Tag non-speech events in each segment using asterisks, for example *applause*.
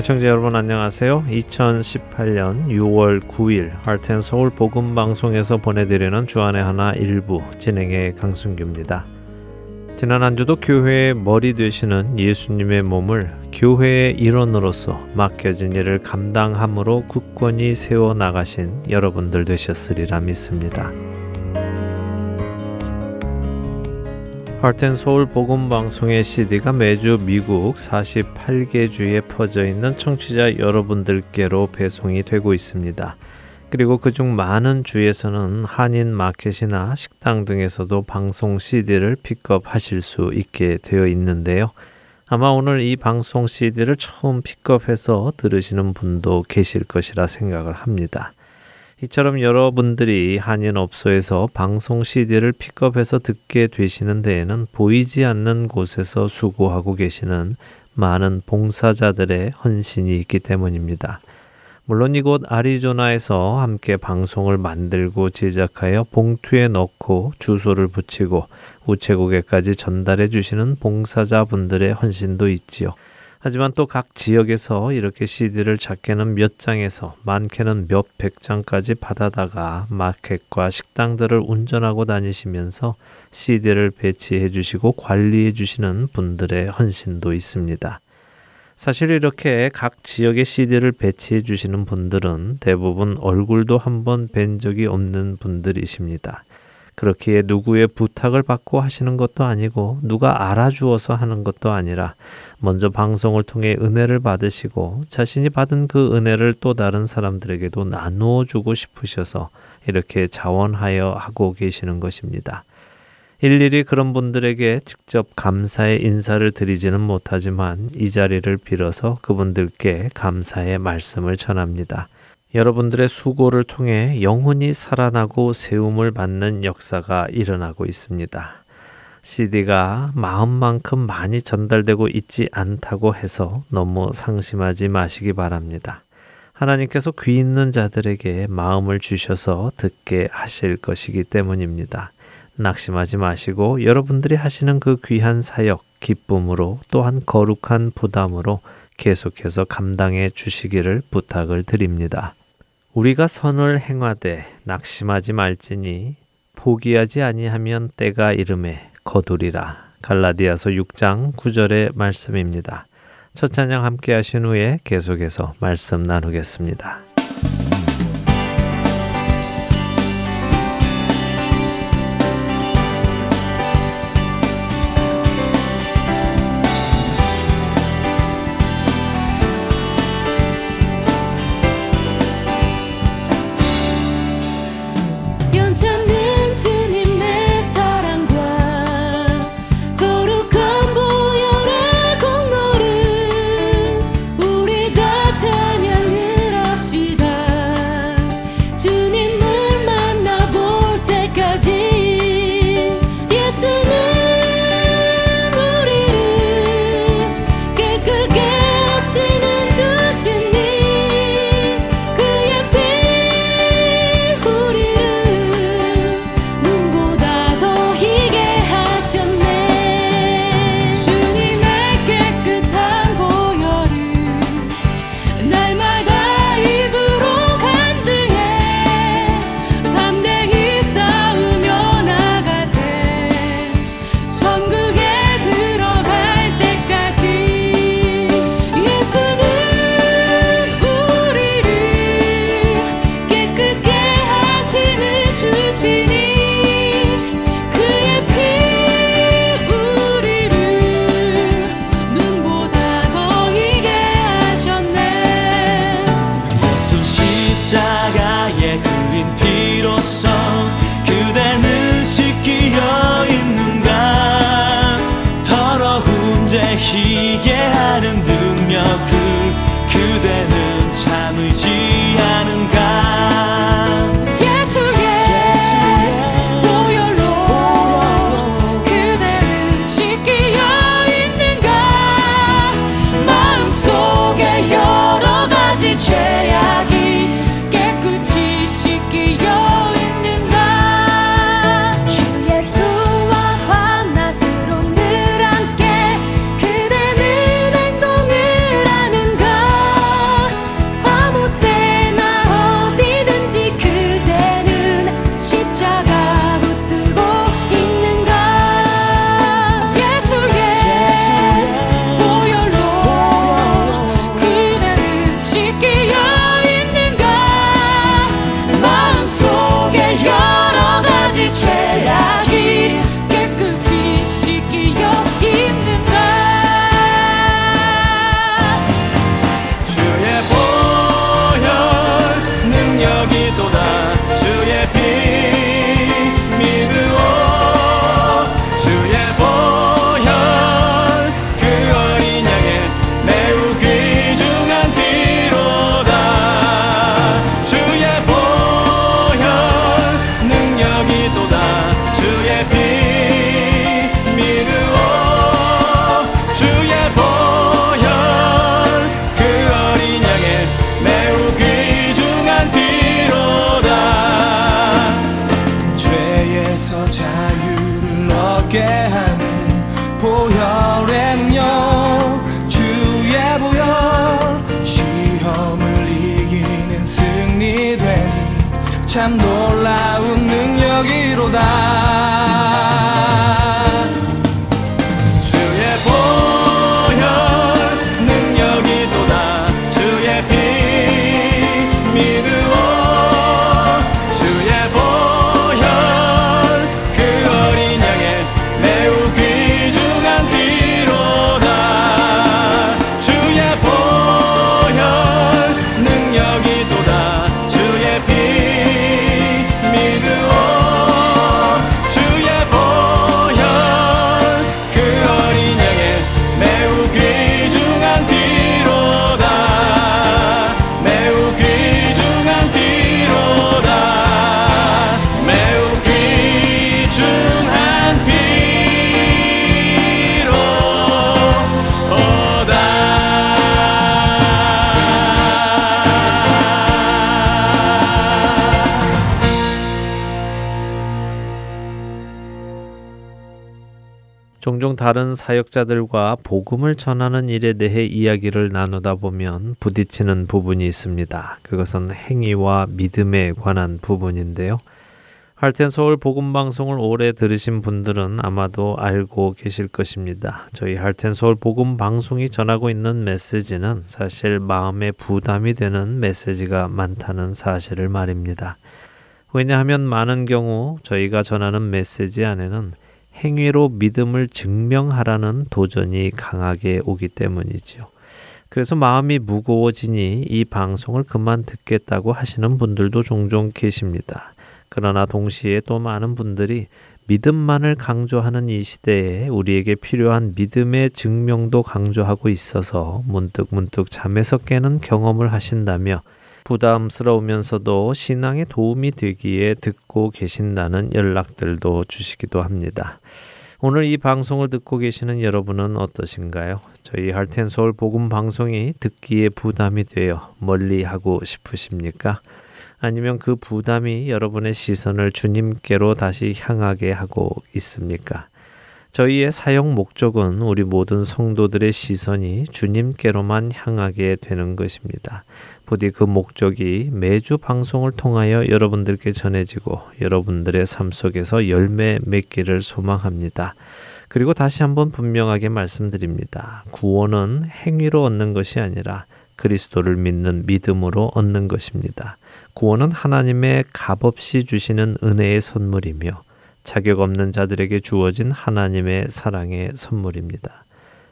애청자 여러분 안녕하세요. 2018년 6월 9일 할텐 서울 복음 방송에서 보내드리는 주안의 하나 일부 진행의 강순규입니다. 지난 한 주도 교회의 머리 되시는 예수님의 몸을 교회의 일원으로서 맡겨진 일을 감당함으로 굳건히 세워 나가신 여러분들 되셨으리라 믿습니다. 하트앤서울 복음 방송의 CD가 매주 미국 48개 주에 퍼져 있는 청취자 여러분들께로 배송이 되고 있습니다. 그리고 그중 많은 주에서는 한인 마켓이나 식당 등에서도 방송 CD를 픽업하실 수 있게 되어 있는데요. 아마 오늘 이 방송 CD를 처음 픽업해서 들으시는 분도 계실 것이라 생각을 합니다. 이처럼 여러분들이 한인 업소에서 방송 CD를 픽업해서 듣게 되시는 데에는 보이지 않는 곳에서 수고하고 계시는 많은 봉사자들의 헌신이 있기 때문입니다. 물론 이곳 아리조나에서 함께 방송을 만들고 제작하여 봉투에 넣고 주소를 붙이고 우체국에까지 전달해 주시는 봉사자분들의 헌신도 있지요. 하지만 또 각 지역에서 이렇게 CD를 작게는 몇 장에서 많게는 몇 백 장까지 받아다가 마켓과 식당들을 운전하고 다니시면서 CD를 배치해 주시고 관리해 주시는 분들의 헌신도 있습니다. 사실 이렇게 각 지역의 CD를 배치해 주시는 분들은 대부분 얼굴도 한번 뵌 적이 없는 분들이십니다. 그렇기에 누구의 부탁을 받고 하시는 것도 아니고 누가 알아주어서 하는 것도 아니라 먼저 방송을 통해 은혜를 받으시고 자신이 받은 그 은혜를 또 다른 사람들에게도 나누어 주고 싶으셔서 이렇게 자원하여 하고 계시는 것입니다. 일일이 그런 분들에게 직접 감사의 인사를 드리지는 못하지만 이 자리를 빌어서 그분들께 감사의 말씀을 전합니다. 여러분들의 수고를 통해 영혼이 살아나고 세움을 받는 역사가 일어나고 있습니다. CD가 마음만큼 많이 전달되고 있지 않다고 해서 너무 상심하지 마시기 바랍니다. 하나님께서 귀 있는 자들에게 마음을 주셔서 듣게 하실 것이기 때문입니다. 낙심하지 마시고 여러분들이 하시는 그 귀한 사역, 기쁨으로 또한 거룩한 부담으로 계속해서 감당해 주시기를 부탁을 드립니다. 우리가 선을 행하되 낙심하지 말지니 포기하지 아니하면 때가 이름에 거두리라. 갈라디아서 6장 9절의 말씀입니다. 첫 찬양 함께 하신 후에 계속해서 말씀 나누겠습니다. 참 놀라운 능력이로다 다른 사역자들과 복음을 전하는 일에 대해 이야기를 나누다 보면 부딪히는 부분이 있습니다. 그것은 행위와 믿음에 관한 부분인데요. 할텐 서울 복음 방송을 오래 들으신 분들은 아마도 알고 계실 것입니다. 저희 할텐 서울 복음 방송이 전하고 있는 메시지는 사실 마음에 부담이 되는 메시지가 많다는 사실을 말입니다. 왜냐하면 많은 경우 저희가 전하는 메시지 안에는 행위로 믿음을 증명하라는 도전이 강하게 오기 때문이지요. 그래서 마음이 무거워지니 이 방송을 그만 듣겠다고 하시는 분들도 종종 계십니다. 그러나 동시에 또 많은 분들이 믿음만을 강조하는 이 시대에 우리에게 필요한 믿음의 증명도 강조하고 있어서 문득 문득 잠에서 깨는 경험을 하신다며 부담스러우면서도 신앙에 도움이 되기에 듣고 계신다는 연락들도 주시기도 합니다. 오늘 이 방송을 듣고 계시는 여러분은 어떠신가요? 저희 할텐 서울 복음 방송이 듣기에 부담이 되어 멀리 하고 싶으십니까? 아니면 그 부담이 여러분의 시선을 주님께로 다시 향하게 하고 있습니까? 저희의 사용 목적은 우리 모든 성도들의 시선이 주님께로만 향하게 되는 것입니다. 부디 그 목적이 매주 방송을 통하여 여러분들께 전해지고 여러분들의 삶 속에서 열매 맺기를 소망합니다. 그리고 다시 한번 분명하게 말씀드립니다. 구원은 행위로 얻는 것이 아니라 그리스도를 믿는 믿음으로 얻는 것입니다. 구원은 하나님의 값없이 주시는 은혜의 선물이며 자격 없는 자들에게 주어진 하나님의 사랑의 선물입니다.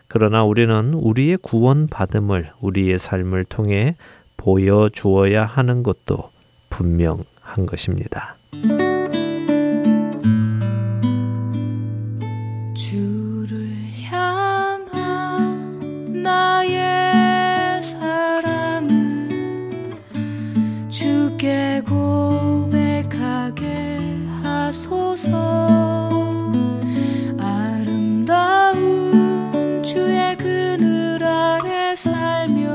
그러나 우리는 우리의 구원 받음을 우리의 삶을 통해 보여주어야 하는 것도 분명한 것입니다. 아름다운 주의 그늘 아래 살며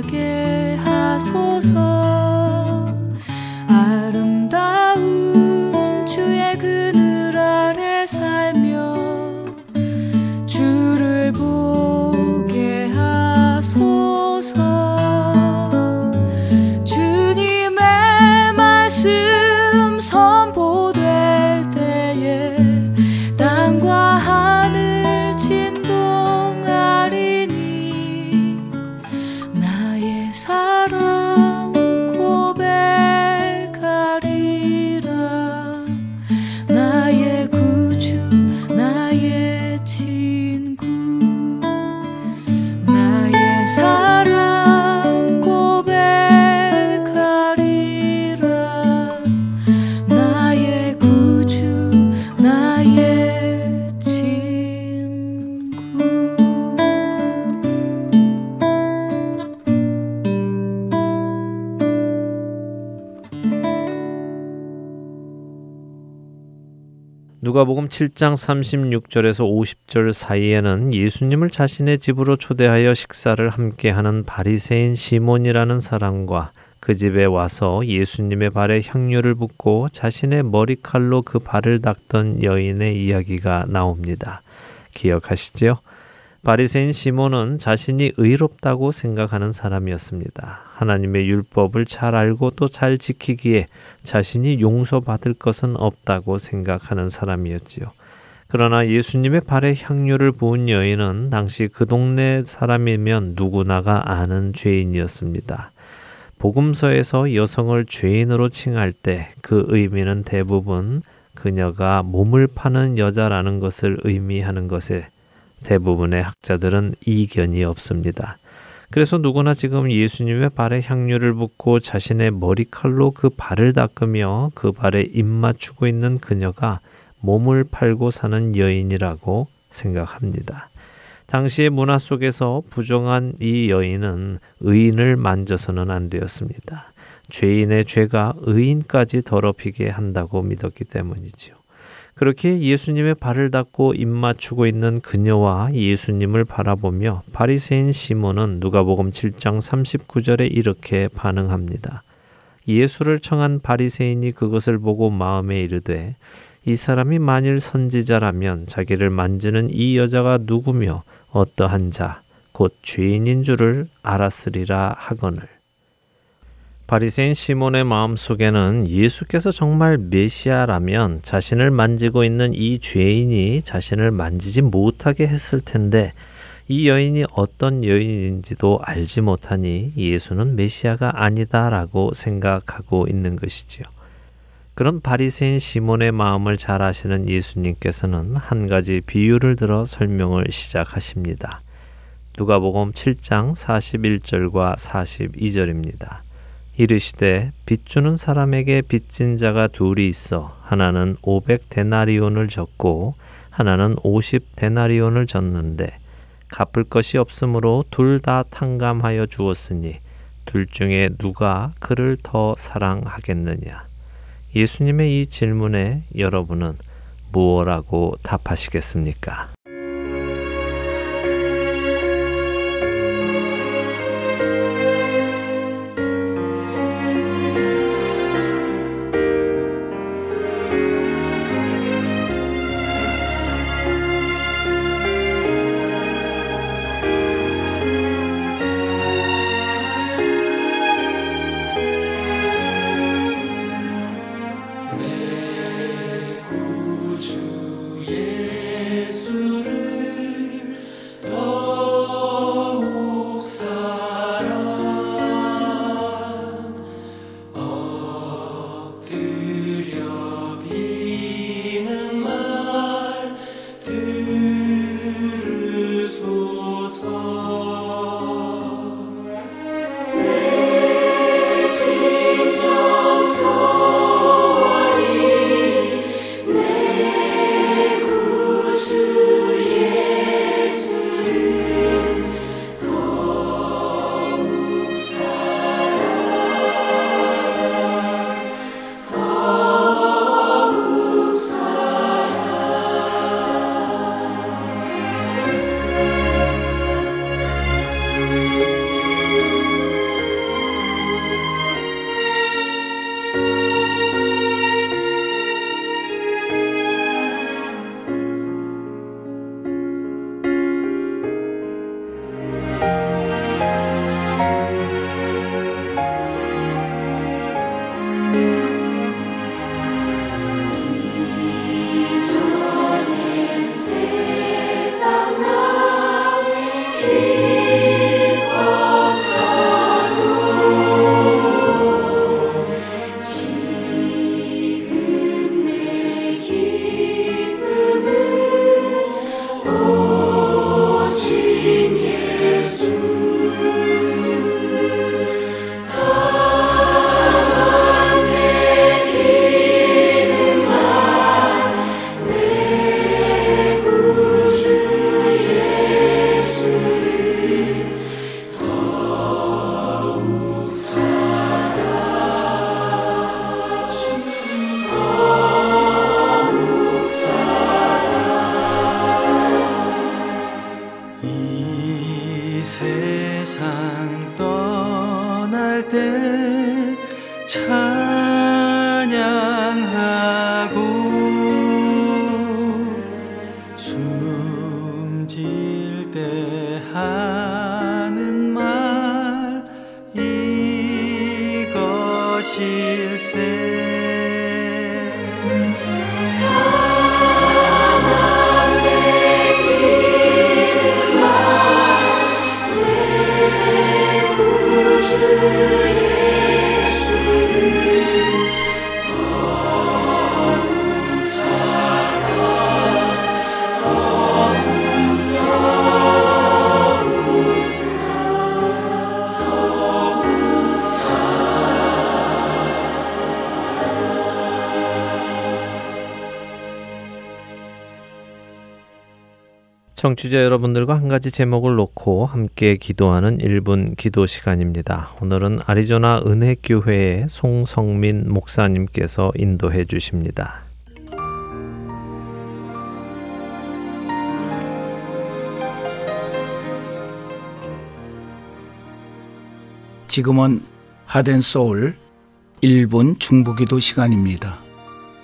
가게 7장 36절에서 50절 사이에는 예수님을 자신의 집으로 초대하여 식사를 함께 하는 바리새인 시몬이라는 사람과 그 집에 와서 예수님의 발에 향유를 붓고 자신의 머리칼로 그 발을 닦던 여인의 이야기가 나옵니다. 기억하시지요? 바리새인 시몬은 자신이 의롭다고 생각하는 사람이었습니다. 하나님의 율법을 잘 알고 또 잘 지키기에 자신이 용서받을 것은 없다고 생각하는 사람이었지요. 그러나 예수님의 발에 향유를 부은 여인은 당시 그 동네 사람이면 누구나가 아는 죄인이었습니다. 복음서에서 여성을 죄인으로 칭할 때 그 의미는 대부분 그녀가 몸을 파는 여자라는 것을 의미하는 것에 대부분의 학자들은 이견이 없습니다. 그래서 누구나 지금 예수님의 발에 향유를 붓고 자신의 머리칼로 그 발을 닦으며 그 발에 입 맞추고 있는 그녀가 몸을 팔고 사는 여인이라고 생각합니다. 당시의 문화 속에서 부정한 이 여인은 의인을 만져서는 안 되었습니다. 죄인의 죄가 의인까지 더럽히게 한다고 믿었기 때문이지요. 그렇게 예수님의 발을 닦고 입 맞추고 있는 그녀와 예수님을 바라보며 바리새인 시몬은 누가복음 7장 39절에 이렇게 반응합니다. 예수를 청한 바리새인이 그것을 보고 마음에 이르되 이 사람이 만일 선지자라면 자기를 만지는 이 여자가 누구며 어떠한 자 곧 죄인인 줄을 알았으리라 하거늘 바리새인 시몬의 마음속에는 예수께서 정말 메시아라면 자신을 만지고 있는 이 죄인이 자신을 만지지 못하게 했을 텐데 이 여인이 어떤 여인인지도 알지 못하니 예수는 메시아가 아니다라고 생각하고 있는 것이지요. 그런 바리새인 시몬의 마음을 잘 아시는 예수님께서는 한 가지 비유를 들어 설명을 시작하십니다. 누가복음 7장 41절과 42절입니다. 이르시되 빚주는 사람에게 빚진 자가 둘이 있어 하나는 오백 데나리온을 졌고 하나는 오십 데나리온을 졌는데 갚을 것이 없으므로 둘 다 탕감하여 주었으니 둘 중에 누가 그를 더 사랑하겠느냐 예수님의 이 질문에 여러분은 무엇라고 답하시겠습니까? 청취자 여러분들과 한 가지 제목을 놓고 함께 기도하는 1분 기도 시간입니다. 오늘은 아리조나 은혜교회의 송성민 목사님께서 인도해 주십니다. 지금은 하덴 소울 1분 중부기도 시간입니다.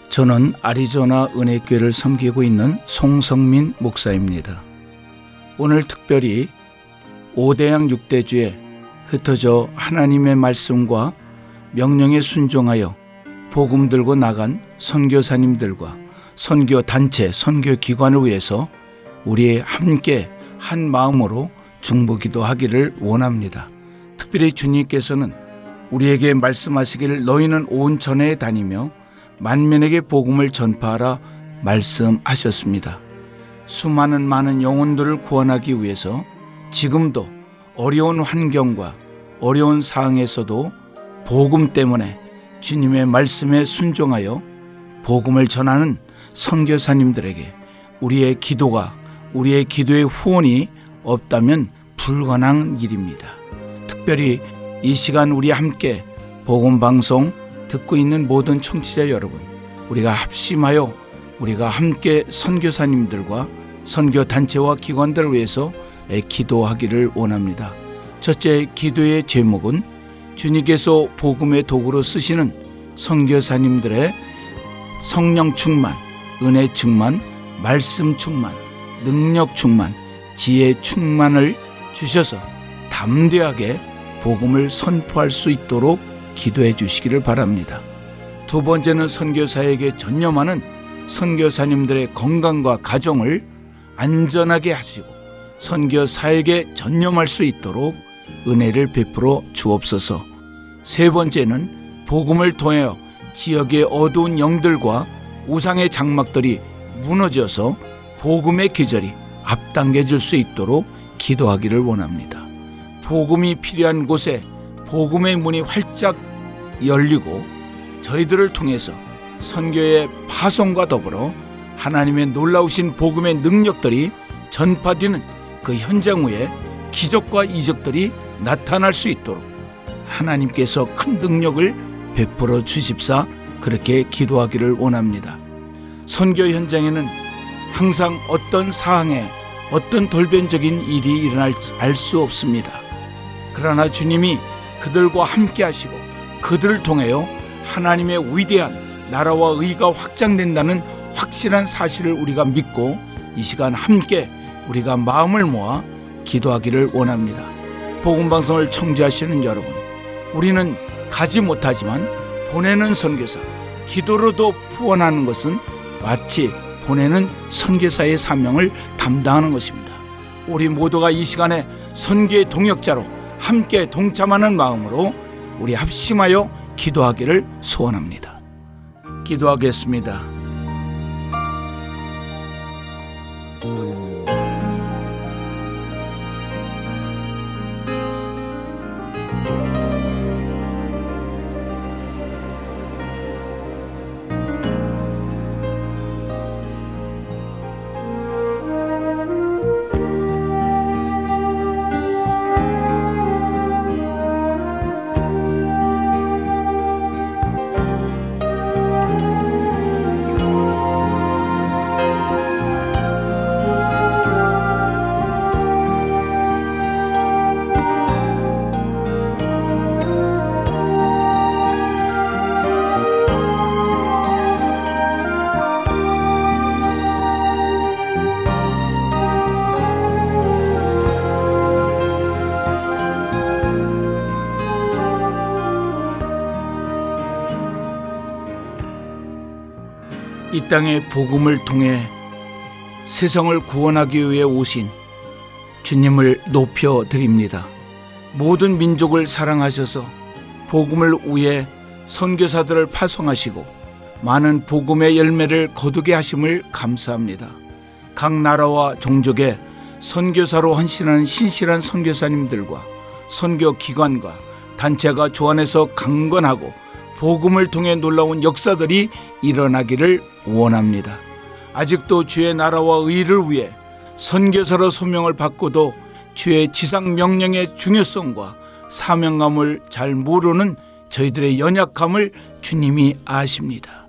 저는 아리조나 은혜교회를 섬기고 있는 송성민 목사입니다. 오늘 특별히 5대양 6대주에 흩어져 하나님의 말씀과 명령에 순종하여 복음 들고 나간 선교사님들과 선교 단체, 선교 기관을 위해서 우리 함께 한 마음으로 중보기도 하기를 원합니다. 특별히 주님께서는 우리에게 말씀하시기를 너희는 온 전에 다니며 만민에게 복음을 전파하라 말씀하셨습니다. 수많은 많은 영혼들을 구원하기 위해서 지금도 어려운 환경과 어려운 상황에서도 복음 때문에 주님의 말씀에 순종하여 복음을 전하는 선교사님들에게 우리의 기도가 우리의 기도의 후원이 없다면 불가능한 일입니다. 특별히 이 시간 우리 함께 복음 방송 듣고 있는 모든 청취자 여러분, 우리가 합심하여 우리가 함께 선교사님들과 선교 단체와 기관들을 위해서 기도하기를 원합니다. 첫째 기도의 제목은 주님께서 복음의 도구로 쓰시는 선교사님들의 성령 충만, 은혜 충만, 말씀 충만, 능력 충만, 지혜 충만을 주셔서 담대하게 복음을 선포할 수 있도록 기도해 주시기를 바랍니다. 두 번째는 선교사에게 전념하는 선교사님들의 건강과 가정을 안전하게 하시고 선교사에게 전념할 수 있도록 은혜를 베풀어 주옵소서. 세 번째는 복음을 통하여 지역의 어두운 영들과 우상의 장막들이 무너져서 복음의 계절이 앞당겨질 수 있도록 기도하기를 원합니다. 복음이 필요한 곳에 복음의 문이 활짝 열리고 저희들을 통해서 선교의 파송과 더불어 하나님의 놀라우신 복음의 능력들이 전파되는 그 현장 위에 기적과 이적들이 나타날 수 있도록 하나님께서 큰 능력을 베풀어 주십사 그렇게 기도하기를 원합니다. 선교 현장에는 항상 어떤 사항에 어떤 돌변적인 일이 일어날 알수 없습니다. 그러나 주님이 그들과 함께 하시고 그들을 통하여 하나님의 위대한 나라와 의가 확장된다는 확실한 사실을 우리가 믿고 이 시간 함께 우리가 마음을 모아 기도하기를 원합니다. 복음 방송을 청취하시는 여러분, 우리는 가지 못하지만 보내는 선교사, 기도로도 후원하는 것은 마치 보내는 선교사의 사명을 담당하는 것입니다. 우리 모두가 이 시간에 선교의 동역자로 함께 동참하는 마음으로 우리 합심하여 기도하기를 소원합니다. 기도하겠습니다. 땅에 복음을 통해 세상을 구원하기 위해 오신 주님을 높여 드립니다. 모든 민족을 사랑하셔서 복음을 위해 선교사들을 파송하시고 많은 복음의 열매를 거두게 하심을 감사합니다. 각 나라와 종족의 선교사로 헌신하는 신실한 선교사님들과 선교 기관과 단체가 조안해서 강건하고 복음을 통해 놀라운 역사들이 일어나기를 원합니다. 아직도 주의 나라와 의를 위해 선교사로 소명을 받고도 주의 지상 명령의 중요성과 사명감을 잘 모르는 저희들의 연약함을 주님이 아십니다.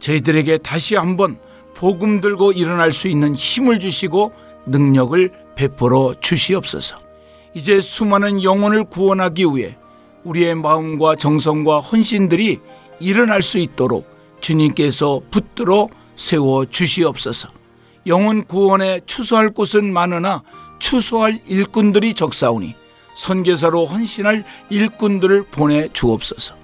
저희들에게 다시 한번 복음 들고 일어날 수 있는 힘을 주시고 능력을 베풀어 주시옵소서. 이제 수많은 영혼을 구원하기 위해 우리의 마음과 정성과 헌신들이 일어날 수 있도록 주님께서 붙들어 세워 주시옵소서. 영혼 구원에 추수할 곳은 많으나 추수할 일꾼들이 적사오니 선교사로 헌신할 일꾼들을 보내 주옵소서.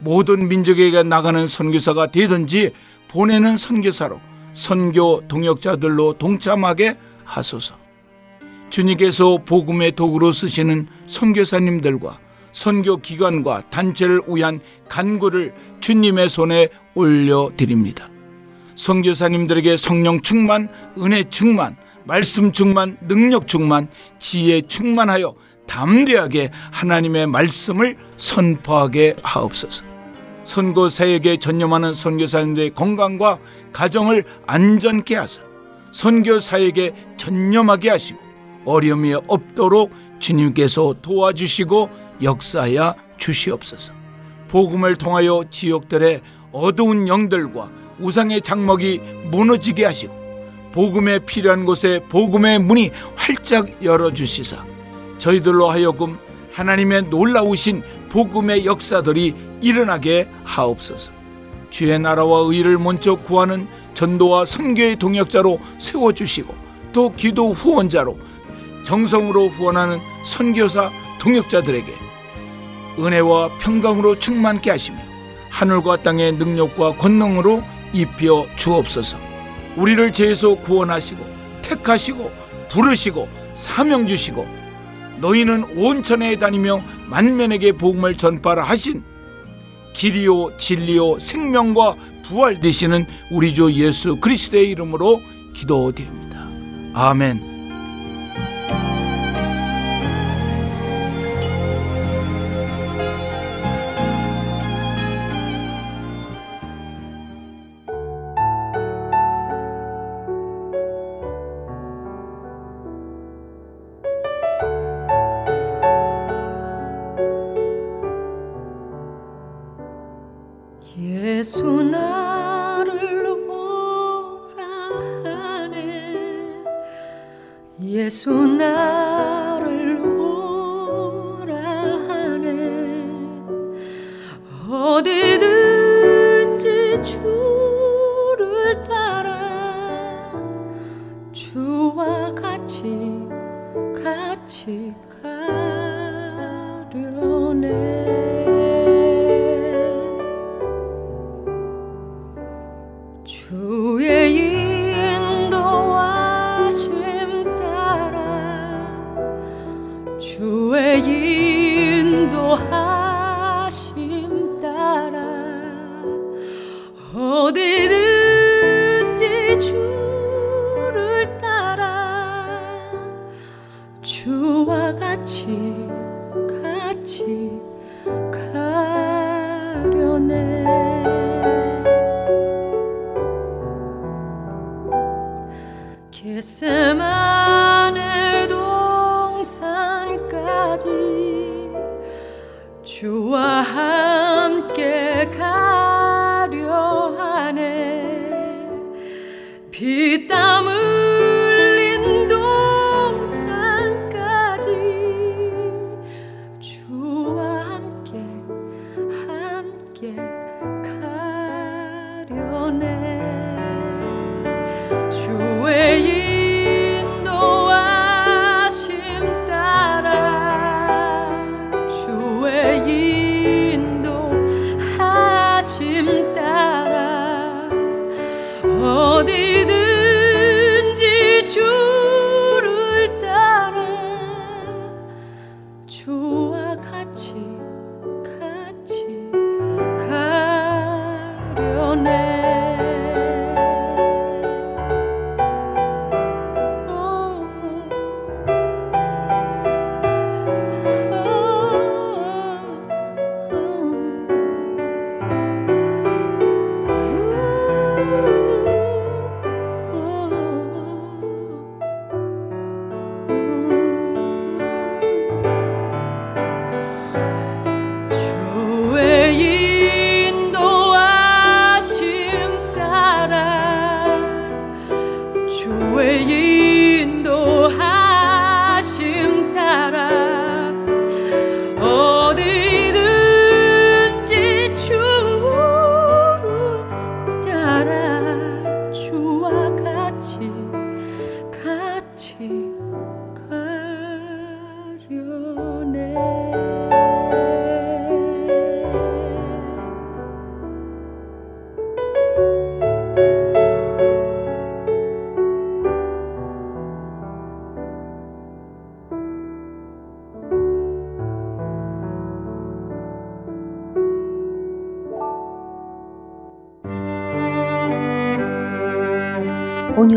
모든 민족에게 나가는 선교사가 되든지 보내는 선교사로 선교 동역자들로 동참하게 하소서. 주님께서 복음의 도구로 쓰시는 선교사님들과 선교 기관과 단체를 위한 간구를 주님의 손에 올려 드립니다. 선교사님들에게 성령 충만, 은혜 충만, 말씀 충만, 능력 충만, 지혜 충만하여 담대하게 하나님의 말씀을 선포하게 하옵소서. 선교사에게 전념하는 선교사님들의 건강과 가정을 안전케 하사 선교사에게 전념하게 하시고 어려움이 없도록 주님께서 도와주시고 역사하여 주시옵소서. 복음을 통하여 지역들의 어두운 영들과 우상의 장막이 무너지게 하시고 복음에 필요한 곳에 복음의 문이 활짝 열어 주시사 저희들로 하여금 하나님의 놀라우신 복음의 역사들이 일어나게 하옵소서. 주의 나라와 의를 먼저 구하는 전도와 선교의 동역자로 세워 주시고 또 기도 후원자로 정성으로 후원하는 선교사 동역자들에게 은혜와 평강으로 충만케 하시며 하늘과 땅의 능력과 권능으로 입혀 주옵소서. 우리를 죄에서 구원하시고 택하시고 부르시고 사명 주시고 너희는 온천에 다니며 만면에게 복음을 전파라 하신 길이요 진리요 생명과 부활 되시는 우리 주 예수 그리스도의 이름으로 기도드립니다. 아멘. 나를 오라 하네. 어디든지 주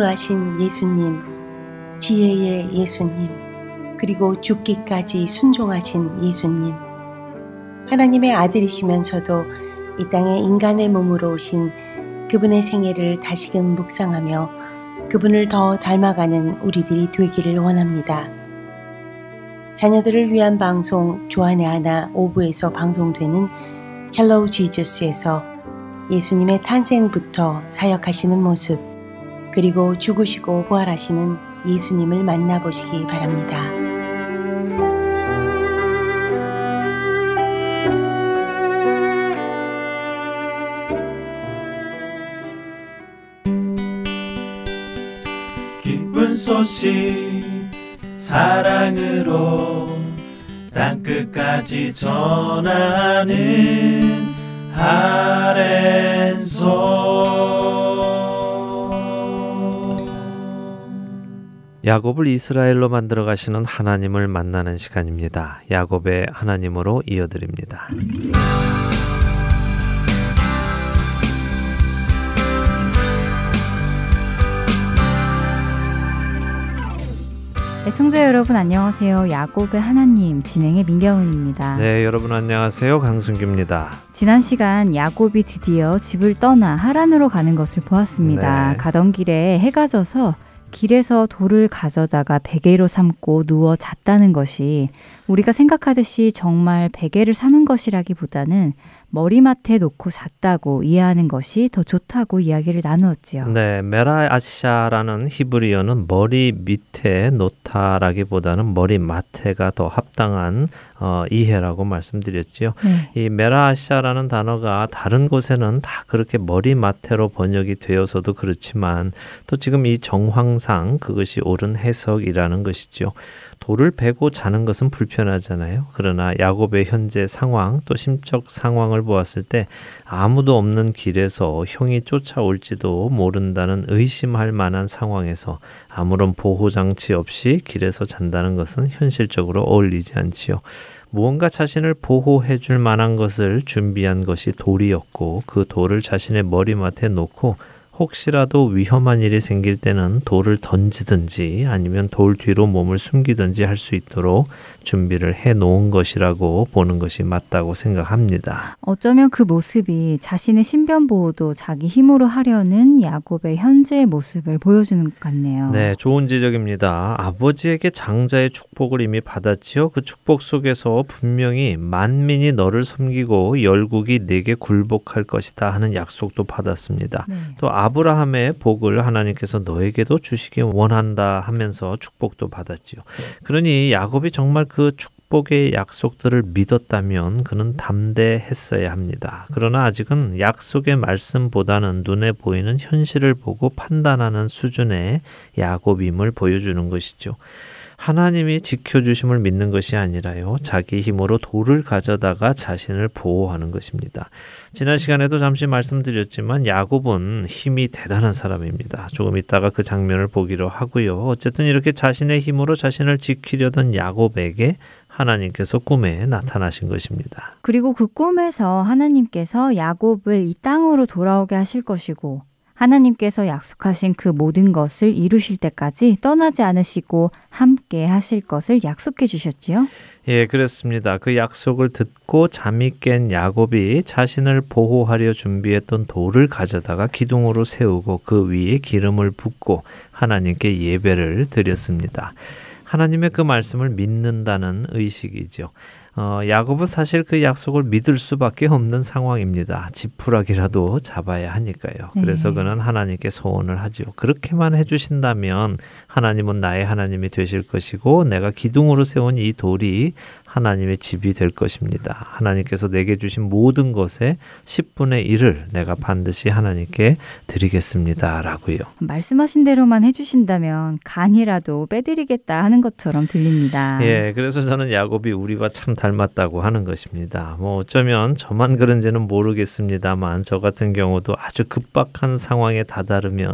온유하신 예수님, 지혜의 예수님, 그리고 죽기까지 순종하신 예수님. 하나님의 아들이시면서도 이 땅에 인간의 몸으로 오신 그분의 생애를 다시금 묵상하며 그분을 더 닮아가는 우리들이 되기를 원합니다. 자녀들을 위한 방송 주 안의 하나 오부에서 방송되는 Hello Jesus에서 예수님의 탄생부터 사역하시는 모습 그리고 죽으시고 부활하시는 예수님을 만나보시기 바랍니다. 기쁜 소식 사랑으로 땅끝까지 전하는 아랜소 야곱을 이스라엘로 만들어 가시는 하나님을 만나는 시간입니다. 야곱의 하나님으로 이어드립니다. 애청자 여러분 안녕하세요. 야곱의 하나님 진행의 민경은입니다. 네, 여러분 안녕하세요. 강순규입니다. 지난 시간 야곱이 드디어 집을 떠나 하란으로 가는 것을 보았습니다. 네. 가던 길에 해가 져서 길에서 돌을 가져다가 베개로 삼고 누워 잤다는 것이 우리가 생각하듯이 정말 베개를 삼은 것이라기보다는 머리맡에 놓고 잤다고 이해하는 것이 더 좋다고 이야기를 나누었지요. 네, 메라아샤라는 히브리어는 머리 밑에 놓다라기보다는 머리 맡에가 더 합당한 어, 이해라고 말씀드렸지요. 네. 이 메라아샤라는 단어가 다른 곳에는 다 그렇게 머리 맡에로 번역이 되어서도 그렇지만 또 지금 이 정황상 그것이 옳은 해석이라는 것이죠. 돌을 베고 자는 것은 불편하잖아요. 그러나 야곱의 현재 상황 또 심적 상황을 보았을 때 아무도 없는 길에서 형이 쫓아올지도 모른다는 의심할 만한 상황에서 아무런 보호 장치 없이 길에서 잔다는 것은 현실적으로 어울리지 않지요. 무언가 자신을 보호해 줄 만한 것을 준비한 것이 돌이었고 그 돌을 자신의 머리맡에 놓고 혹시라도 위험한 일이 생길 때는 돌을 던지든지 아니면 돌 뒤로 몸을 숨기든지 할 수 있도록 준비를 해 놓은 것이라고 보는 것이 맞다고 생각합니다. 어쩌면 그 모습이 자신의 신변 보호도 자기 힘으로 하려는 야곱의 현재의 모습을 보여주는 것 같네요. 네, 좋은 지적입니다. 아버지에게 장자의 축복을 이미 받았지요. 그 축복 속에서 분명히 만민이 너를 섬기고 열국이 내게 굴복할 것이다 하는 약속도 받았습니다. 네. 또 아 브라함의 복을 하나님께서 너에게도 주시기 원한다 하면서 축복도 받았지요. 그러니 야곱이 정말 그 축복의 약속들을 믿었다면 그는 담대했어야 합니다. 그러나 아직은 약속의 말씀보다는 눈에 보이는 현실을 보고 판단하는 수준의 야곱임을 보여주는 것이죠. 하나님이 지켜주심을 믿는 것이 아니라요. 자기 힘으로 돌을 가져다가 자신을 보호하는 것입니다. 지난 시간에도 잠시 말씀드렸지만 야곱은 힘이 대단한 사람입니다. 조금 있다가 그 장면을 보기로 하고요. 어쨌든 이렇게 자신의 힘으로 자신을 지키려던 야곱에게 하나님께서 꿈에 나타나신 것입니다. 그리고 그 꿈에서 하나님께서 야곱을 이 땅으로 돌아오게 하실 것이고 하나님께서 약속하신 그 모든 것을 이루실 때까지 떠나지 않으시고 함께 하실 것을 약속해 주셨지요. 예, 그렇습니다. 그 약속을 듣고 잠이 깬 야곱이 자신을 보호하려 준비했던 돌을 가져다가 기둥으로 세우고 그 위에 기름을 붓고 하나님께 예배를 드렸습니다. 하나님의 그 말씀을 믿는다는 의식이죠. 어, 야곱은 사실 그 약속을 믿을 수밖에 없는 상황입니다. 지푸라기라도 잡아야 하니까요. 그래서 네. 그는 하나님께 소원을 하죠. 그렇게만 해주신다면 하나님은 나의 하나님이 되실 것이고 내가 기둥으로 세운 이 돌이 하나님의 집이 될 것입니다. 하나님께서 내게 주신 모든 것의 10분의 1을 내가 반드시 하나님께 드리겠습니다. 라고요. 말씀하신 대로만 해주신다면 간이라도 빼드리겠다 하는 것처럼 들립니다. 예, 그래서 저는 야곱이 우리와 참 닮았다고 하는 것입니다. 뭐 어쩌면 저만 그런지는 모르겠습니다만 저 같은 경우도 아주 급박한 상황에 다다르면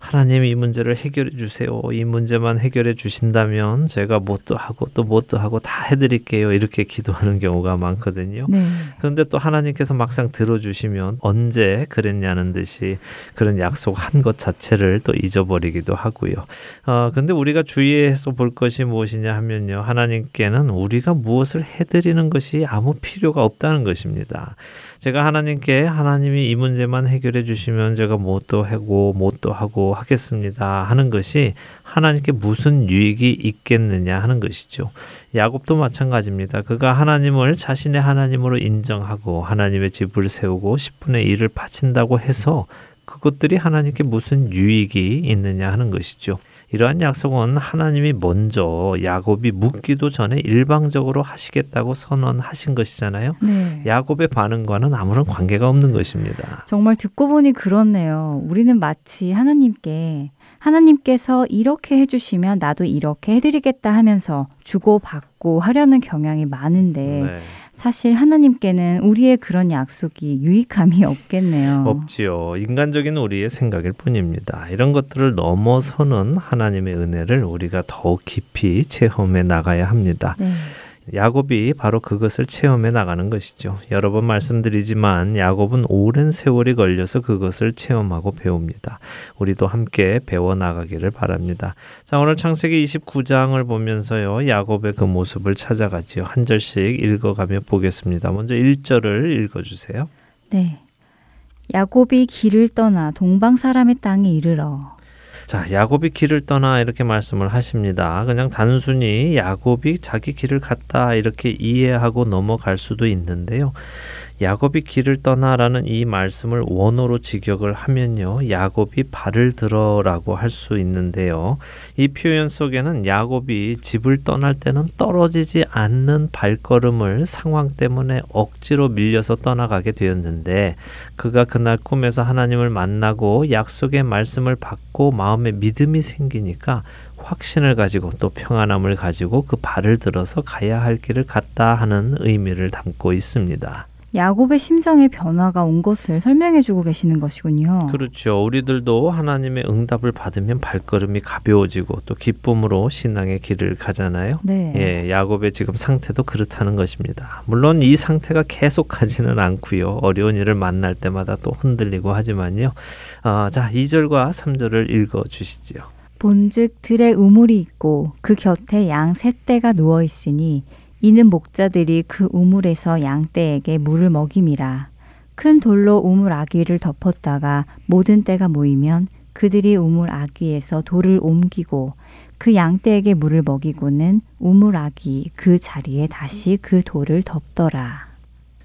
하나님이 이 문제를 해결해 주세요. 이 문제만 해결해 주신다면 제가 뭣도 하고 또 뭣도 하고 다 해드릴게요. 이렇게 기도하는 경우가 많거든요. 네. 그런데 또 하나님께서 막상 들어주시면 언제 그랬냐는 듯이 그런 약속한 것 자체를 또 잊어버리기도 하고요. 어, 근데 우리가 주의해서 볼 것이 무엇이냐 하면요. 하나님께는 우리가 무엇을 해드리는 것이 아무 필요가 없다는 것입니다. 제가 하나님께 하나님이 이 문제만 해결해 주시면 제가 뭣도 하고 뭣도 하고 하겠습니다 하는 것이 하나님께 무슨 유익이 있겠느냐 하는 것이죠. 야곱도 마찬가지입니다. 그가 하나님을 자신의 하나님으로 인정하고 하나님의 집을 세우고 10분의 1을 바친다고 해서 그것들이 하나님께 무슨 유익이 있느냐 하는 것이죠. 이러한 약속은 하나님이 먼저 야곱이 묻기도 전에 일방적으로 하시겠다고 선언하신 것이잖아요. 네. 야곱의 반응과는 아무런 관계가 없는 것입니다. 정말 듣고 보니 그렇네요. 우리는 마치 하나님께 하나님께서 이렇게 해주시면 나도 이렇게 해드리겠다 하면서 주고받고 하려는 경향이 많은데 네. 사실 하나님께는 우리의 그런 약속이 유익함이 없겠네요. 없지요. 인간적인 우리의 생각일 뿐입니다. 이런 것들을 넘어서는 하나님의 은혜를 우리가 더욱 깊이 체험해 나가야 합니다. 네. 야곱이 바로 그것을 체험해 나가는 것이죠. 여러 번 말씀드리지만 야곱은 오랜 세월이 걸려서 그것을 체험하고 배웁니다. 우리도 함께 배워 나가기를 바랍니다. 자, 오늘 창세기 29장을 보면서요. 야곱의 그 모습을 찾아가지요. 한 절씩 읽어가며 보겠습니다. 먼저 1절을 읽어 주세요. 네. 야곱이 길을 떠나 동방 사람의 땅에 이르러 자, 야곱이 길을 떠나 이렇게 말씀을 하십니다. 그냥 단순히 야곱이 자기 길을 갔다 이렇게 이해하고 넘어갈 수도 있는데요. 야곱이 길을 떠나라는 이 말씀을 원어로 직역을 하면요. 야곱이 발을 들어라고 할 수 있는데요. 이 표현 속에는 야곱이 집을 떠날 때는 떨어지지 않는 발걸음을 상황 때문에 억지로 밀려서 떠나가게 되었는데 그가 그날 꿈에서 하나님을 만나고 약속의 말씀을 받고 마음에 믿음이 생기니까 확신을 가지고 또 평안함을 가지고 그 발을 들어서 가야 할 길을 갔다 하는 의미를 담고 있습니다. 야곱의 심정의 변화가 온 것을 설명해 주고 계시는 것이군요. 그렇죠. 우리들도 하나님의 응답을 받으면 발걸음이 가벼워지고 또 기쁨으로 신앙의 길을 가잖아요. 네. 예, 야곱의 지금 상태도 그렇다는 것입니다. 물론 이 상태가 계속 가지는 않고요. 어려운 일을 만날 때마다 또 흔들리고 하지만요. 어, 자, 2절과 3절을 읽어 주시지요. 본즉 들에 우물이 있고 그 곁에 양 세 떼가 누워 있으니 이는 목자들이 그 우물에서 양떼에게 물을 먹임이라. 큰 돌로 우물 아귀를 덮었다가 모든 떼가 모이면 그들이 우물 아귀에서 돌을 옮기고 그 양떼에게 물을 먹이고는 우물 아귀 그 자리에 다시 그 돌을 덮더라.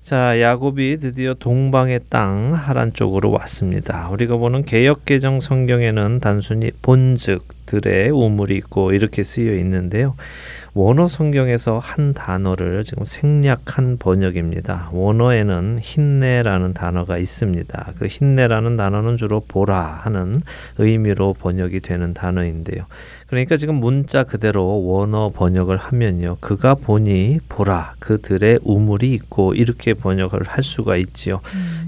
자, 야곱이 드디어 동방의 땅 하란 쪽으로 왔습니다. 우리가 보는 개역 개정 성경에는 단순히 본즉 들에 우물이 있고 이렇게 쓰여 있는데요. 원어 성경에서 한 단어를 지금 생략한 번역입니다. 원어에는 힘내라는 단어가 있습니다. 그 힘내라는 단어는 주로 보라 하는 의미로 번역이 되는 단어인데요. 그러니까 지금 문자 그대로 원어 번역을 하면요. 그가 보니 보라 그들의 우물이 있고 이렇게 번역을 할 수가 있지요.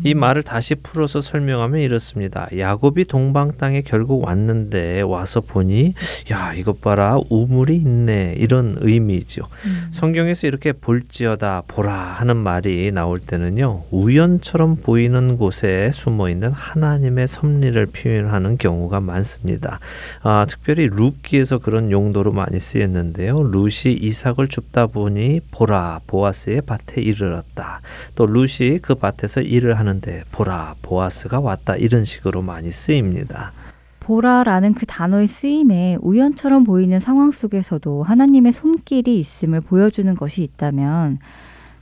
이 말을 다시 풀어서 설명하면 이렇습니다. 야곱이 동방 땅에 결국 왔는데 와서 보니 야 이것 봐라 우물이 있네 이런 의미죠. 음. 성경에서 이렇게 볼지어다 보라 하는 말이 나올 때는요 우연처럼 보이는 곳에 숨어 있는 하나님의 섭리를 표현하는 경우가 많습니다. 아, 특별히 룻기에서 그런 용도로 많이 쓰였는데요. 룻이 이삭을 줍다 보니 보라 보아스의 밭에 이르렀다. 또 룻이 그 밭에서 일을 하는데 보라 보아스가 왔다 이런 식으로 많이 쓰입니다. 보라라는 그 단어의 쓰임에 우연처럼 보이는 상황 속에서도 하나님의 손길이 있음을 보여주는 것이 있다면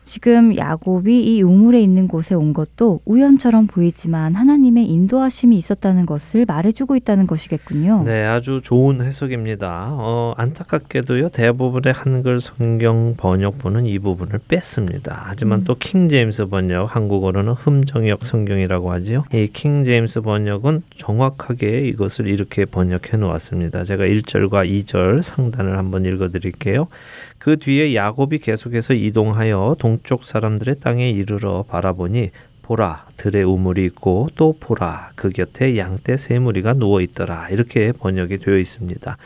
지금 야곱이 이 우물에 있는 곳에 온 것도 우연처럼 보이지만 하나님의 인도하심이 있었다는 것을 말해주고 있다는 것이겠군요. 네, 아주 좋은 해석입니다. 어, 안타깝게도요, 대부분의 한글 성경 번역본은 이 부분을 뺐습니다. 하지만 음. 또 킹제임스 번역, 한국어로는 흠정역 성경이라고 하지요. 이 킹제임스 번역은 정확하게 이것을 이렇게 번역해 놓았습니다. 제가 1절과 2절 상단을 한번 읽어 드릴게요. 그 뒤에 야곱이 계속해서 이동하여 동쪽 사람들의 땅에 이르러 바라보니 보라 들의 우물이 있고 또 보라 그 곁에 양떼 세 무리가 누워 있더라. 이렇게 번역이 되어 있습니다.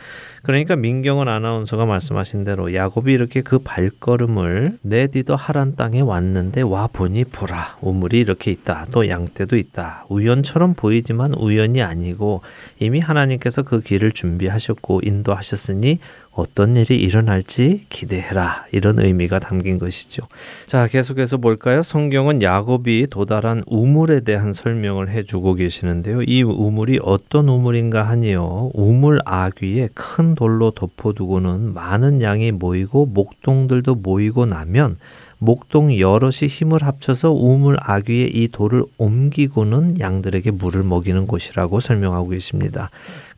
그러니까 민경원 아나운서가 말씀하신 대로 야곱이 이렇게 그 발걸음을 내디더 하란 땅에 왔는데 와 보니 보라 우물이 이렇게 있다. 또 양떼도 있다. 우연처럼 보이지만 우연이 아니고 이미 하나님께서 그 길을 준비하셨고 인도하셨으니 어떤 일이 일어날지 기대해라. 이런 의미가 담긴 것이죠. 자, 계속해서 볼까요? 성경은 야곱이 도달한 우물에 대한 설명을 해주고 계시는데요. 이 우물이 어떤 우물인가 하니요. 우물 아귀에 큰 돌로 덮어두고는 많은 양이 모이고 목동들도 모이고 나면 목동 여럿이 힘을 합쳐서 우물 아귀에 이 돌을 옮기고는 양들에게 물을 먹이는 곳이라고 설명하고 계십니다.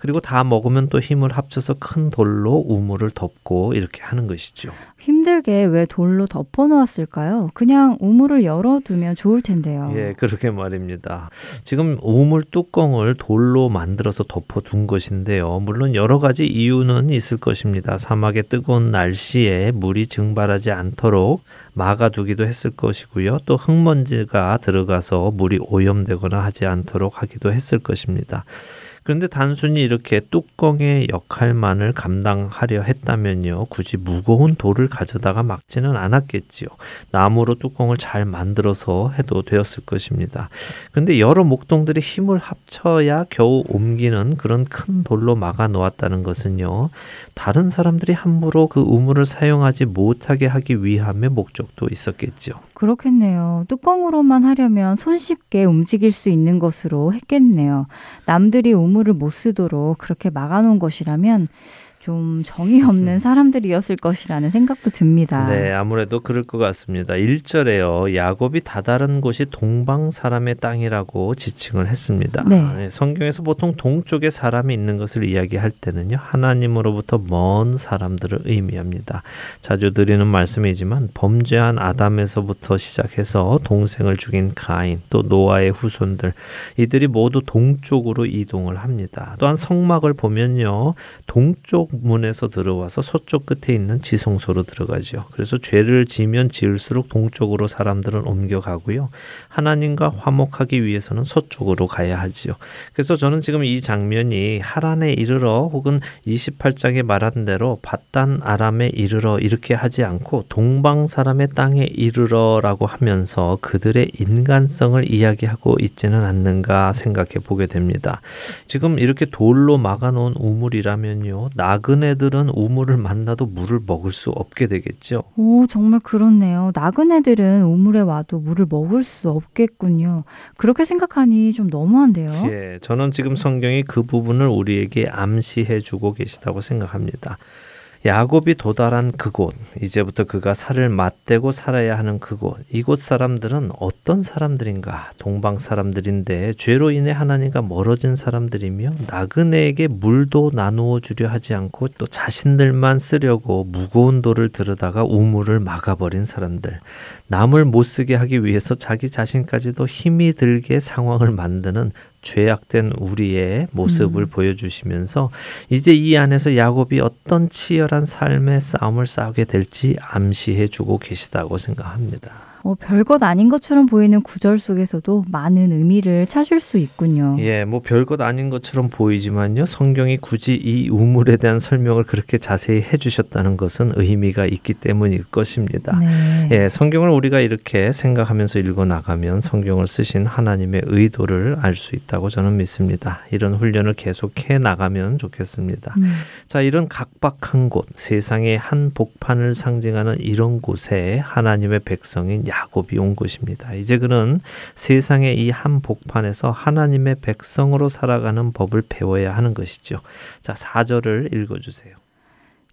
그리고 다 먹으면 또 힘을 합쳐서 큰 돌로 우물을 덮고 이렇게 하는 것이죠. 힘들게 왜 돌로 덮어 놓았을까요? 그냥 우물을 열어두면 좋을 텐데요. 예, 그렇게 말입니다. 지금 우물 뚜껑을 돌로 만들어서 덮어둔 것인데요. 물론 여러 가지 이유는 있을 것입니다. 사막의 뜨거운 날씨에 물이 증발하지 않도록 막아두기도 했을 것이고요. 또 흙먼지가 들어가서 물이 오염되거나 하지 않도록 하기도 했을 것입니다. 그런데 단순히 이렇게 뚜껑의 역할만을 감당하려 했다면요. 굳이 무거운 돌을 가져다가 막지는 않았겠지요. 나무로 뚜껑을 잘 만들어서 해도 되었을 것입니다. 그런데 여러 목동들이 힘을 합쳐야 겨우 옮기는 그런 큰 돌로 막아 놓았다는 것은요. 다른 사람들이 함부로 그 우물을 사용하지 못하게 하기 위함의 목적도 있었겠죠. 그렇겠네요. 뚜껑으로만 하려면 손쉽게 움직일 수 있는 것으로 했겠네요. 남들이 우물을 못 쓰도록 그렇게 막아놓은 것이라면 좀 정이 없는 사람들이었을 것이라는 생각도 듭니다. 네, 아무래도 그럴 것 같습니다. 1절에요. 야곱이 다다른 곳이 동방 사람의 땅이라고 지칭을 했습니다. 네. 성경에서 보통 동쪽에 사람이 있는 것을 이야기할 때는요. 하나님으로부터 먼 사람들을 의미합니다. 자주 드리는 말씀이지만 범죄한 아담에서부터 시작해서 동생을 죽인 가인, 또 노아의 후손들 이들이 모두 동쪽으로 이동을 합니다. 또한 성막을 보면요. 동쪽 문에서 들어와서 서쪽 끝에 있는 지성소로 들어가죠. 그래서 죄를 지면 지을수록 동쪽으로 사람들은 옮겨가고요. 하나님과 화목하기 위해서는 서쪽으로 가야 하지요. 그래서 저는 지금 이 장면이 하란에 이르러 혹은 28장에 말한 대로 바단 아람에 이르러 이렇게 하지 않고 동방 사람의 땅에 이르러라고 하면서 그들의 인간성을 이야기하고 있지는 않는가 생각해 보게 됩니다. 지금 이렇게 돌로 막아놓은 우물이라면요. 나그네들은 우물을 만나도 물을 먹을 수 없게 되겠죠. 오, 정말 그렇네요. 나그네들은 우물에 와도 물을 먹을 수 없겠군요. 그렇게 생각하니 좀 너무한데요. 예, 저는 지금 성경이 그 부분을 우리에게 암시해 주고 계시다고 생각합니다. 야곱이 도달한 그곳, 이제부터 그가 살을 맞대고 살아야 하는 그곳, 이곳 사람들은 어떤 사람들인가? 동방 사람들인데 죄로 인해 하나님과 멀어진 사람들이며 나그네에게 물도 나누어 주려 하지 않고 또 자신들만 쓰려고 무거운 돌을 들여다가 우물을 막아버린 사람들. 남을 못 쓰게 하기 위해서 자기 자신까지도 힘이 들게 상황을 만드는 죄악된 우리의 모습을 음. 보여주시면서 이제 이 안에서 야곱이 어떤 치열한 삶의 싸움을 싸우게 될지 암시해 주고 계시다고 생각합니다. 어, 별것 아닌 것처럼 보이는 구절 속에서도 많은 의미를 찾을 수 있군요. 예, 뭐 별것 아닌 것처럼 보이지만요. 성경이 굳이 이 우물에 대한 설명을 그렇게 자세히 해주셨다는 것은 의미가 있기 때문일 것입니다. 네. 예, 성경을 우리가 이렇게 생각하면서 읽어 나가면 성경을 쓰신 하나님의 의도를 알 수 있다고 저는 믿습니다. 이런 훈련을 계속해 나가면 좋겠습니다. 음. 자, 이런 각박한 곳, 세상의 한 복판을 상징하는 이런 곳에 하나님의 백성인 야곱이 온 것입니다. 이제 그는 세상의 이 한 복판에서 하나님의 백성으로 살아가는 법을 배워야 하는 것이죠. 자, 4절을 읽어 주세요.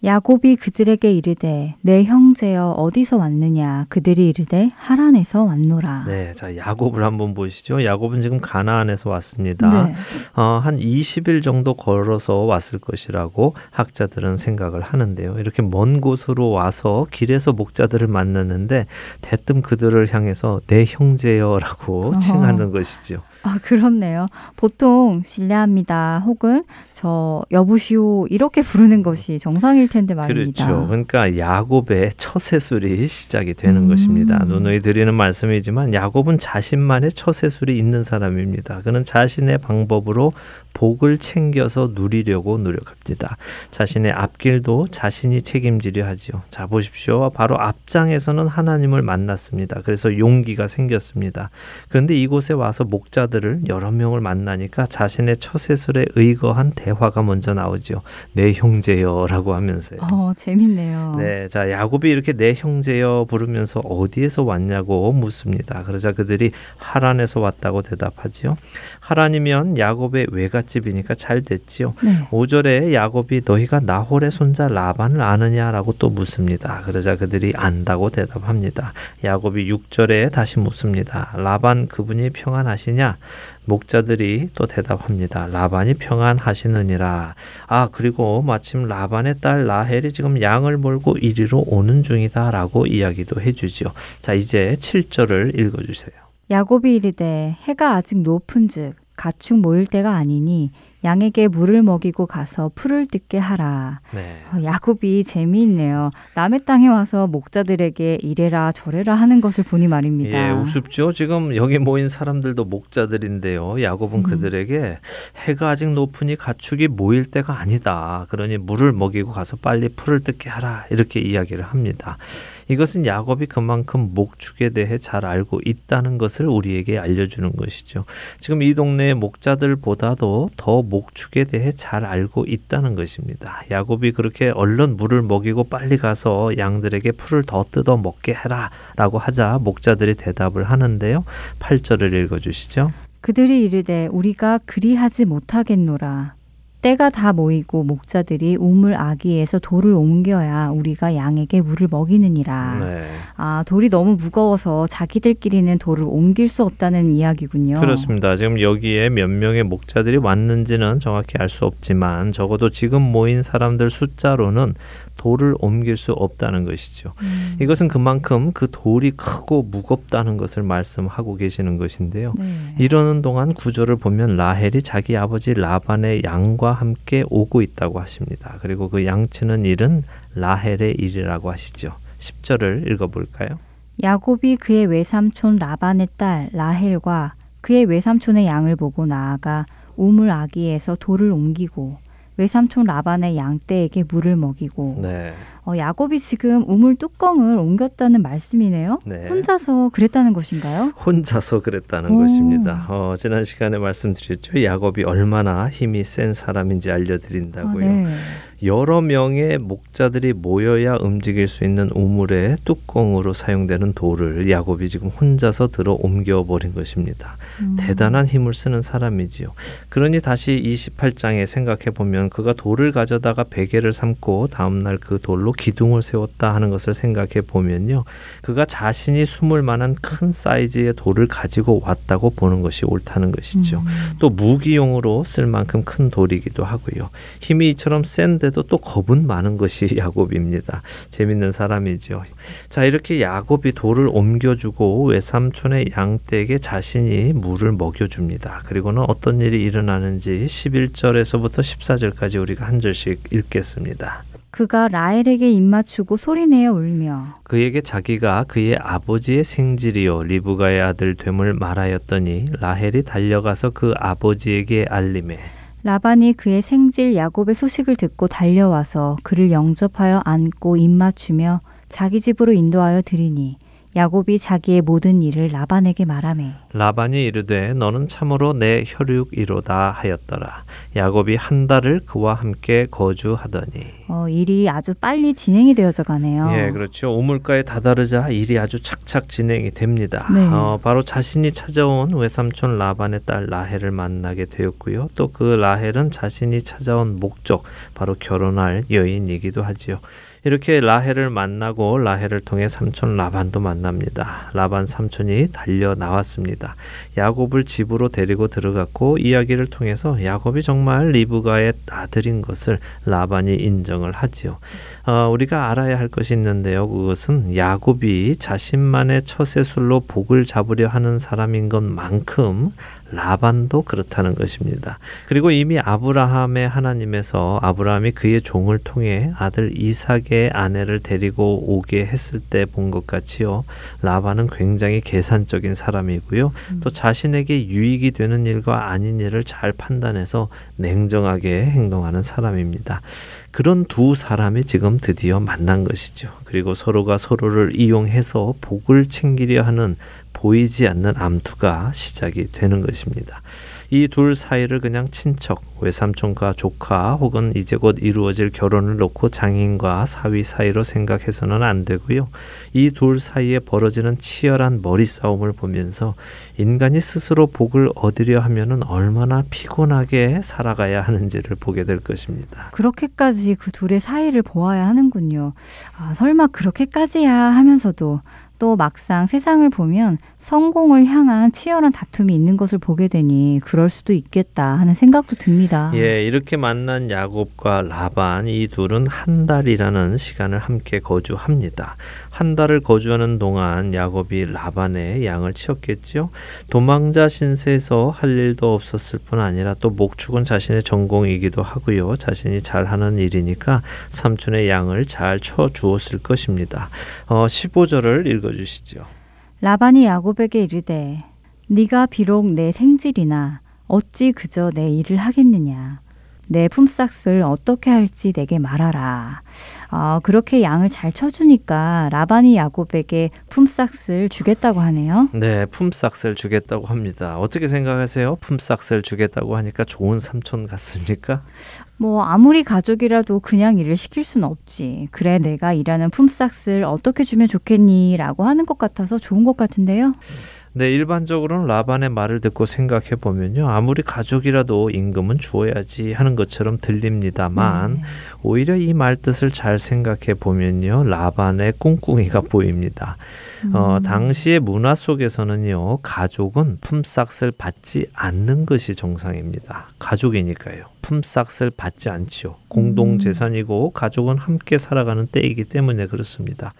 야곱이 그들에게 이르되 내 형제여 어디서 왔느냐 그들이 이르되 하란에서 왔노라. 네, 자 야곱을 한번 보시죠. 야곱은 지금 가나안에서 왔습니다. 네. 어, 한 20일 정도 걸어서 왔을 것이라고 학자들은 생각을 하는데요. 이렇게 먼 곳으로 와서 길에서 목자들을 만났는데 대뜸 그들을 향해서 내 형제여라고 어허. 칭하는 것이죠. 아, 그렇네요. 보통 실례합니다. 혹은 저 여보시오 이렇게 부르는 것이 정상일 텐데 말입니다. 그렇죠. 그러니까 야곱의 처세술이 시작이 되는 음. 것입니다. 누누이 드리는 말씀이지만 야곱은 자신만의 처세술이 있는 사람입니다. 그는 자신의 방법으로 복을 챙겨서 누리려고 노력합니다. 자신의 앞길도 자신이 책임지려 하지요. 자 보십시오. 바로 앞장에서는 하나님을 만났습니다. 그래서 용기가 생겼습니다. 그런데 이곳에 와서 목자들을 여러 명을 만나니까 자신의 처세술에 의거한 대화가 먼저 나오죠. 내 형제여라고 하면서요. 어, 재밌네요. 네, 자 야곱이 이렇게 내 형제여 부르면서 어디에서 왔냐고 묻습니다. 그러자 그들이 하란에서 왔다고 대답하지요. 하란이면 야곱의 외갓집이니까 잘 됐지요. 네. 5절에 야곱이 너희가 나홀의 손자 라반을 아느냐라고 또 묻습니다. 그러자 그들이 안다고 대답합니다. 야곱이 6절에 다시 묻습니다. 라반 그분이 평안하시냐? 목자들이 또 대답합니다. 라반이 평안하시느니라. 아, 그리고 마침 라반의 딸 라헬이 지금 양을 몰고 이리로 오는 중이다라고 이야기도 해 주지요. 자, 이제 7절을 읽어 주세요. 야곱이 이르되 해가 아직 높은즉 가축 모일 때가 아니니 양에게 물을 먹이고 가서 풀을 뜯게 하라. 네. 어, 야곱이 재미있네요. 남의 땅에 와서 목자들에게 이래라 저래라 하는 것을 보니 말입니다. 예, 우습죠. 지금 여기 모인 사람들도 목자들인데요. 야곱은 음. 그들에게 해가 아직 높으니 가축이 모일 때가 아니다. 그러니 물을 먹이고 가서 빨리 풀을 뜯게 하라. 이렇게 이야기를 합니다. 이것은 야곱이 그만큼 목축에 대해 잘 알고 있다는 것을 우리에게 알려주는 것이죠. 지금 이 동네의 목자들보다도 더 목축에 대해 잘 알고 있다는 것입니다. 야곱이 그렇게 얼른 물을 먹이고 빨리 가서 양들에게 풀을 더 뜯어 먹게 해라 라고 하자 목자들이 대답을 하는데요. 8절을 읽어주시죠. 그들이 이르되 우리가 그리하지 못하겠노라. 때가 다 모이고 목자들이 우물 아기에서 돌을 옮겨야 우리가 양에게 물을 먹이느니라. 네. 아, 돌이 너무 무거워서 자기들끼리는 돌을 옮길 수 없다는 이야기군요. 그렇습니다. 지금 여기에 몇 명의 목자들이 왔는지는 정확히 알 수 없지만 적어도 지금 모인 사람들 숫자로는 돌을 옮길 수 없다는 것이죠. 음. 이것은 그만큼 그 돌이 크고 무겁다는 것을 말씀하고 계시는 것인데요. 네. 이러는 동안 구절을 보면 라헬이 자기 아버지 라반의 양과 함께 오고 있다고 하십니다. 그리고 그 양치는 일은 라헬의 일이라고 하시죠. 10절을 읽어볼까요? 야곱이 그의 외삼촌 라반의 딸 라헬과 그의 외삼촌의 양을 보고 나아가 우물 아기에서 돌을 옮기고 외삼촌 라반의 양떼에게 물을 먹이고 네. 어, 야곱이 지금 우물 뚜껑을 옮겼다는 말씀이네요. 네. 혼자서 그랬다는 것인가요? 혼자서 그랬다는 오. 것입니다. 어, 지난 시간에 말씀드렸죠. 야곱이 얼마나 힘이 센 사람인지 아, 알려드린다고요. 네. 여러 명의 목자들이 모여야 움직일 수 있는 우물의 뚜껑으로 사용되는 돌을 야곱이 지금 혼자서 들어 옮겨 버린 것입니다. 음. 대단한 힘을 쓰는 사람이지요. 그러니 다시 28장에 생각해 보면 그가 돌을 가져다가 베개를 삼고 다음 날 그 돌로 기둥을 세웠다 하는 것을 생각해 보면요. 그가 자신이 숨을 만한 큰 사이즈의 돌을 가지고 왔다고 보는 것이 옳다는 것이죠. 음. 또 무기용으로 쓸 만큼 큰 돌이기도 하고요. 힘이 이처럼 센데 도 또 겁은 많은 것이 *laughs* 야곱입니다. 재밌는 사람이죠. 자, 이렇게 야곱이 돌을 옮겨주고 외삼촌의 양떼에게 자신이 물을 먹여줍니다. 그리고는 어떤 일이 일어나는지 11절에서부터 14절까지 우리가 한 절씩 읽겠습니다. 그가 라헬에게 입맞추고 소리내어 울며 그에게 자기가 그의 아버지의 생질이요 리브가의 아들 됨을 말하였더니 라헬이 달려가서 그 아버지에게 알림해 라반이 그의 생질 야곱의 소식을 듣고 달려와서 그를 영접하여 안고 입맞추며 자기 집으로 인도하여 드리니 야곱이 자기의 모든 일을 라반에게 말하매 라반이 이르되 너는 참으로 내 혈육이로다 하였더라 야곱이 한 달을 그와 함께 거주하더니 어, 일이 아주 빨리 진행이 되어져 가네요. 예, 그렇죠. 우물가에 다다르자 일이 아주 착착 진행이 됩니다. 네. 어, 바로 자신이 찾아온 외삼촌 라반의 딸 라헬을 만나게 되었고요. 또 그 라헬은 자신이 찾아온 목적, 바로 결혼할 여인이기도 하지요. 이렇게 라헬을 만나고 라헬을 통해 삼촌 라반도 만납니다. 라반 삼촌이 달려 나왔습니다. 야곱을 집으로 데리고 들어갔고 이야기를 통해서 야곱이 정말 리브가의 아들인 것을 라반이 인정을 하지요. 어, 우리가 알아야 할 것이 있는데요. 그것은 야곱이 자신만의 처세술로 복을 잡으려 하는 사람인 것만큼 라반도 그렇다는 것입니다. 그리고 이미 아브라함의 하나님에서 아브라함이 그의 종을 통해 아들 이삭의 아내를 데리고 오게 했을 때 본 것 같이요. 라반은 굉장히 계산적인 사람이고요. 또 자신에게 유익이 되는 일과 아닌 일을 잘 판단해서 냉정하게 행동하는 사람입니다. 그런 두 사람이 지금 드디어 만난 것이죠. 그리고 서로가 서로를 이용해서 복을 챙기려 하는 보이지 않는 암투가 시작이 되는 것입니다. 이 둘 사이를 그냥 친척, 외삼촌과 조카 혹은 이제 곧 이루어질 결혼을 놓고 장인과 사위 사이로 생각해서는 안 되고요. 이 둘 사이에 벌어지는 치열한 머리 싸움을 보면서 인간이 스스로 복을 얻으려 하면은 얼마나 피곤하게 살아가야 하는지를 보게 될 것입니다. 그렇게까지 그 둘의 사이를 보아야 하는군요. 아, 설마 그렇게까지야 하면서도 또 막상 세상을 보면 성공을 향한 치열한 다툼이 있는 것을 보게 되니 그럴 수도 있겠다 하는 생각도 듭니다. 예, 이렇게 만난 야곱과 라반 이 둘은 한 달이라는 시간을 함께 거주합니다. 한 달을 거주하는 동안 야곱이 라반의 양을 치웠겠죠. 도망자 신세에서 할 일도 없었을 뿐 아니라 또 목축은 자신의 전공이기도 하고요. 자신이 잘하는 일이니까 삼촌의 양을 잘 쳐 주었을 것입니다. 어, 15절을 읽어 주시죠. 라반이 야곱에게 이르되 네가 비록 내 생질이나 어찌 그저 내 일을 하겠느냐 내 품삯을 어떻게 할지 내게 말하라. 아, 그렇게 양을 잘 쳐주니까 라반이 야곱에게 품삯을 주겠다고 하네요. 네, 품삯을 주겠다고 합니다. 어떻게 생각하세요? 품삯을 주겠다고 하니까 좋은 삼촌 같습니까? 뭐 아무리 가족이라도 그냥 일을 시킬 순 없지. 그래 내가 일하는 품삯을 어떻게 주면 좋겠니라고 하는 것 같아서 좋은 것 같은데요. 네, 일반적으로는 라반의 말을 듣고 생각해 보면요. 아무리 가족이라도 임금은 주어야지 하는 것처럼 들립니다만 네. 오히려 이 말 뜻을 잘 생각해 보면요. 라반의 꿍꿍이가 보입니다. 어, 음. 당시의 문화 속에서는요. 가족은 품삯을 받지 않는 것이 정상입니다. 가족이니까요. 품삯을 받지 않지요. 공동 재산이고 가족은 함께 살아가는 때이기 때문에 그렇습니다.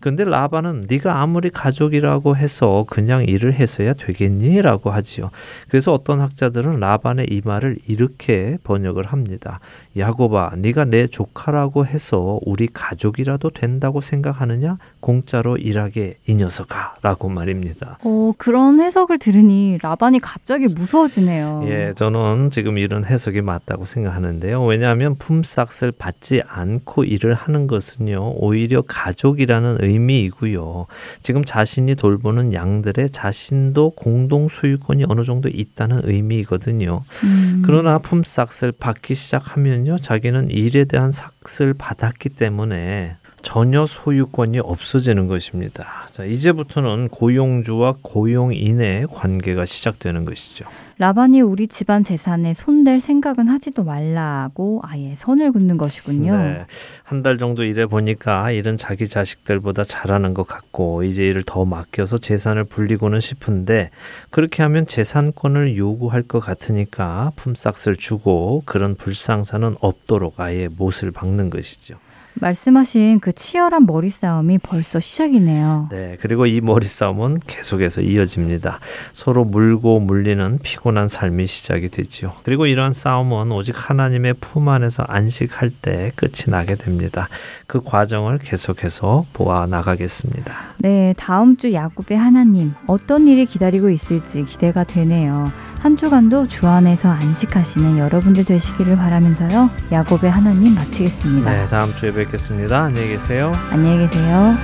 근데 라반은 네가 아무리 가족이라고 해서 그냥 일을 해서야 되겠니라고 하지요. 그래서 어떤 학자들은 라반의 이 말을 이렇게 번역을 합니다. 야곱아, 네가 내 조카라고 해서 우리 가족이라도 된다고 생각하느냐? 공짜로 일하게 이 녀석아라고 말입니다. 어, 그런 해석을 들으니 라반이 갑자기 무서워지네요. 예, 저는 지금 이런 해석이 맞다고 생각하는데요. 왜냐하면 품삯을 받지 않고 일을 하는 것은요, 오히려 가족이라는 의미이고요. 지금 자신이 돌보는 양들의 자신도 공동 소유권이 어느 정도 있다는 의미이거든요. 음. 그러나 품삯을 받기 시작하면 요, 자기는 일에 대한 삭을 받았기 때문에 전혀 소유권이 없어지는 것입니다. 자, 이제부터는 고용주와 고용인의 관계가 시작되는 것이죠. 라반이 우리 집안 재산에 손댈 생각은 하지도 말라고 아예 선을 긋는 것이군요. 네. 한 달 정도 일해 보니까 일은 자기 자식들보다 잘하는 것 같고 이제 일을 더 맡겨서 재산을 불리고는 싶은데 그렇게 하면 재산권을 요구할 것 같으니까 품삯을 주고 그런 불상사는 없도록 아예 못을 박는 것이죠. 말씀하신 그 치열한 머리 싸움이 벌써 시작이네요. 네, 그리고 이 머리 싸움은 계속해서 이어집니다. 서로 물고 물리는 피곤한 삶이 시작이 되지요. 그리고 이러한 싸움은 오직 하나님의 품 안에서 안식할 때 끝이 나게 됩니다. 그 과정을 계속해서 보아 나가겠습니다. 네, 다음 주 야곱의 하나님 어떤 일이 기다리고 있을지 기대가 되네요. 한 주간도 주 안에서 안식하시는 여러분들 되시기를 바라면서요. 야곱의 하나님 마치겠습니다. 네, 다음 주에 뵙겠습니다. 안녕히 계세요. 안녕히 계세요.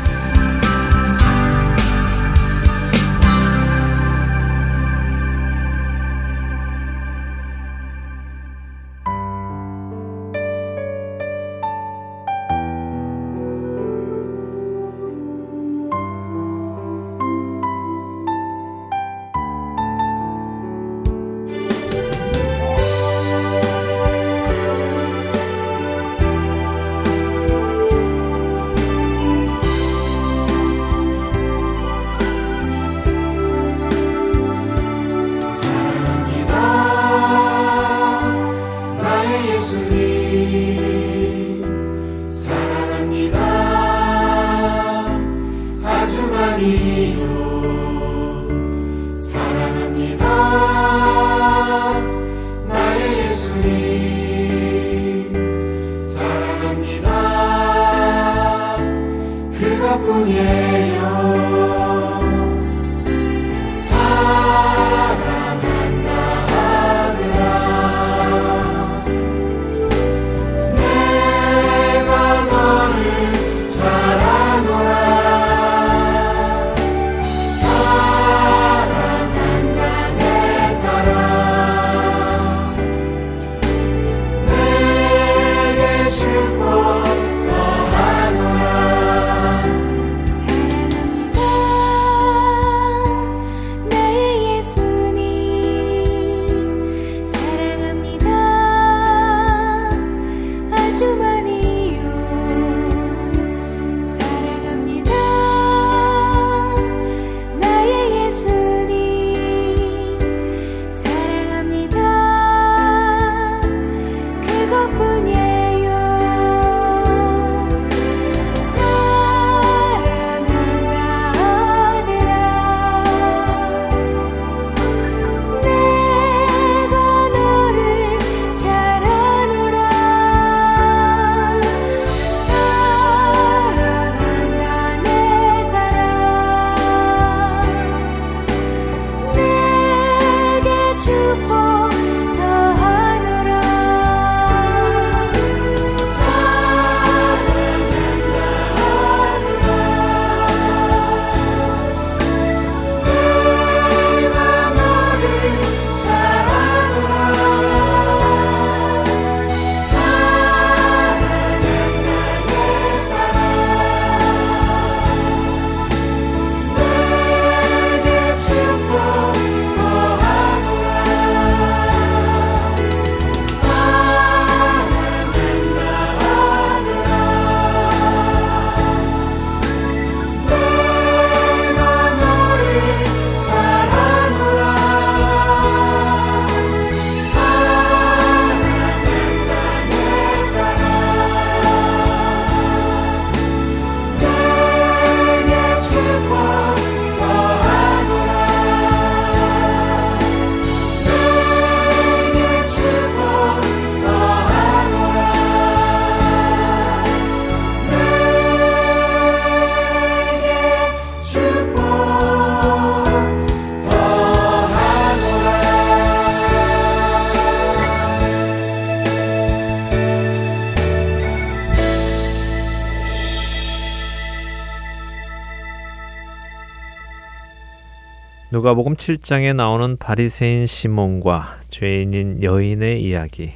누가복음 7장에 나오는 바리새인 시몬과 죄인인 여인의 이야기.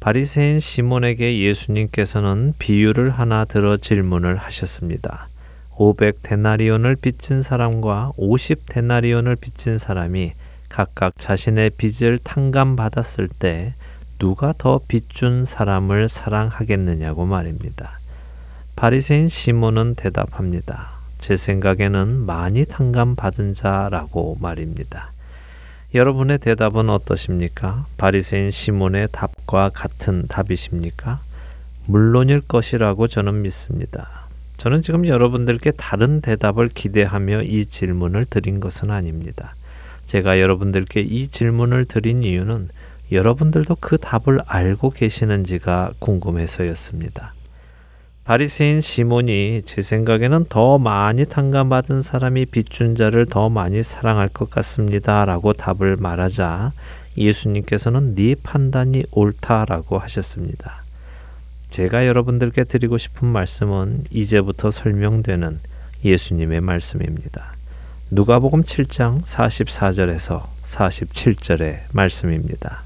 바리새인 시몬에게 예수님께서는 비유를 하나 들어 질문을 하셨습니다. 500 데나리온을 빚진 사람과 50 데나리온을 빚진 사람이 각각 자신의 빚을 탕감받았을 때 누가 더 빚준 사람을 사랑하겠느냐고 말입니다. 바리새인 시몬은 대답합니다. 제 생각에는 많이 탕감받은 자라고 말입니다. 여러분의 대답은 어떠십니까? 바리새인 시몬의 답과 같은 답이십니까? 물론일 것이라고 저는 믿습니다. 저는 지금 여러분들께 다른 대답을 기대하며 이 질문을 드린 것은 아닙니다. 제가 여러분들께 이 질문을 드린 이유는 여러분들도 그 답을 알고 계시는지가 궁금해서였습니다. 바리새인 시몬이 제 생각에는 더 많이 탕감받은 사람이 빚준 자를 더 많이 사랑할 것 같습니다라고 답을 말하자 예수님께서는 네 판단이 옳다라고 하셨습니다. 제가 여러분들께 드리고 싶은 말씀은 이제부터 설명되는 예수님의 말씀입니다. 누가복음 7장 44절에서 47절의 말씀입니다.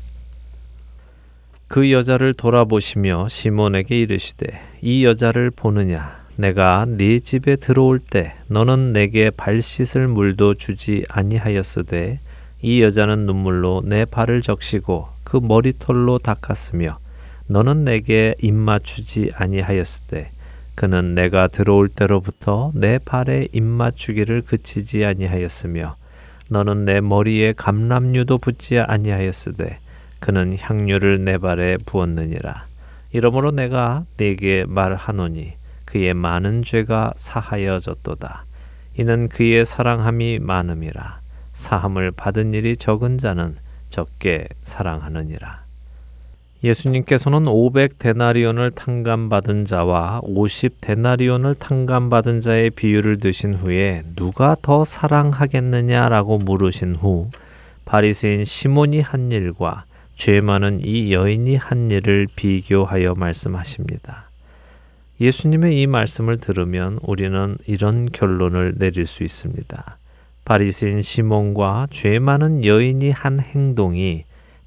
그 여자를 돌아보시며 시몬에게 이르시되 이 여자를 보느냐? 내가 네 집에 들어올 때 너는 내게 발 씻을 물도 주지 아니하였으되 이 여자는 눈물로 내 발을 적시고 그 머리털로 닦았으며 너는 내게 입 맞추지 아니하였으되 그는 내가 들어올 때로부터 내 발에 입 맞추기를 그치지 아니하였으며 너는 내 머리에 감람류도 붙지 아니하였으되 그는 향유를 내 발에 부었느니라 이러므로 내가 네게 말하노니 그의 많은 죄가 사하여졌도다. 이는 그의 사랑함이 많음이라. 사함을 받은 일이 적은 자는 적게 사랑하느니라. 예수님께서는 500데나리온을 탕감받은 자와 50데나리온을 탕감받은 자의 비유를 드신 후에 누가 더 사랑하겠느냐라고 물으신 후 바리새인 시몬이 한 일과 죄 많은 이 여인이 한 일을 비교하여 말씀하십니다. 예수님의 이 말씀을 들으면 우리는 이런 결론을 내릴 수 있습니다. 바리새인 시몬과 죄 많은 여인이 한 행동이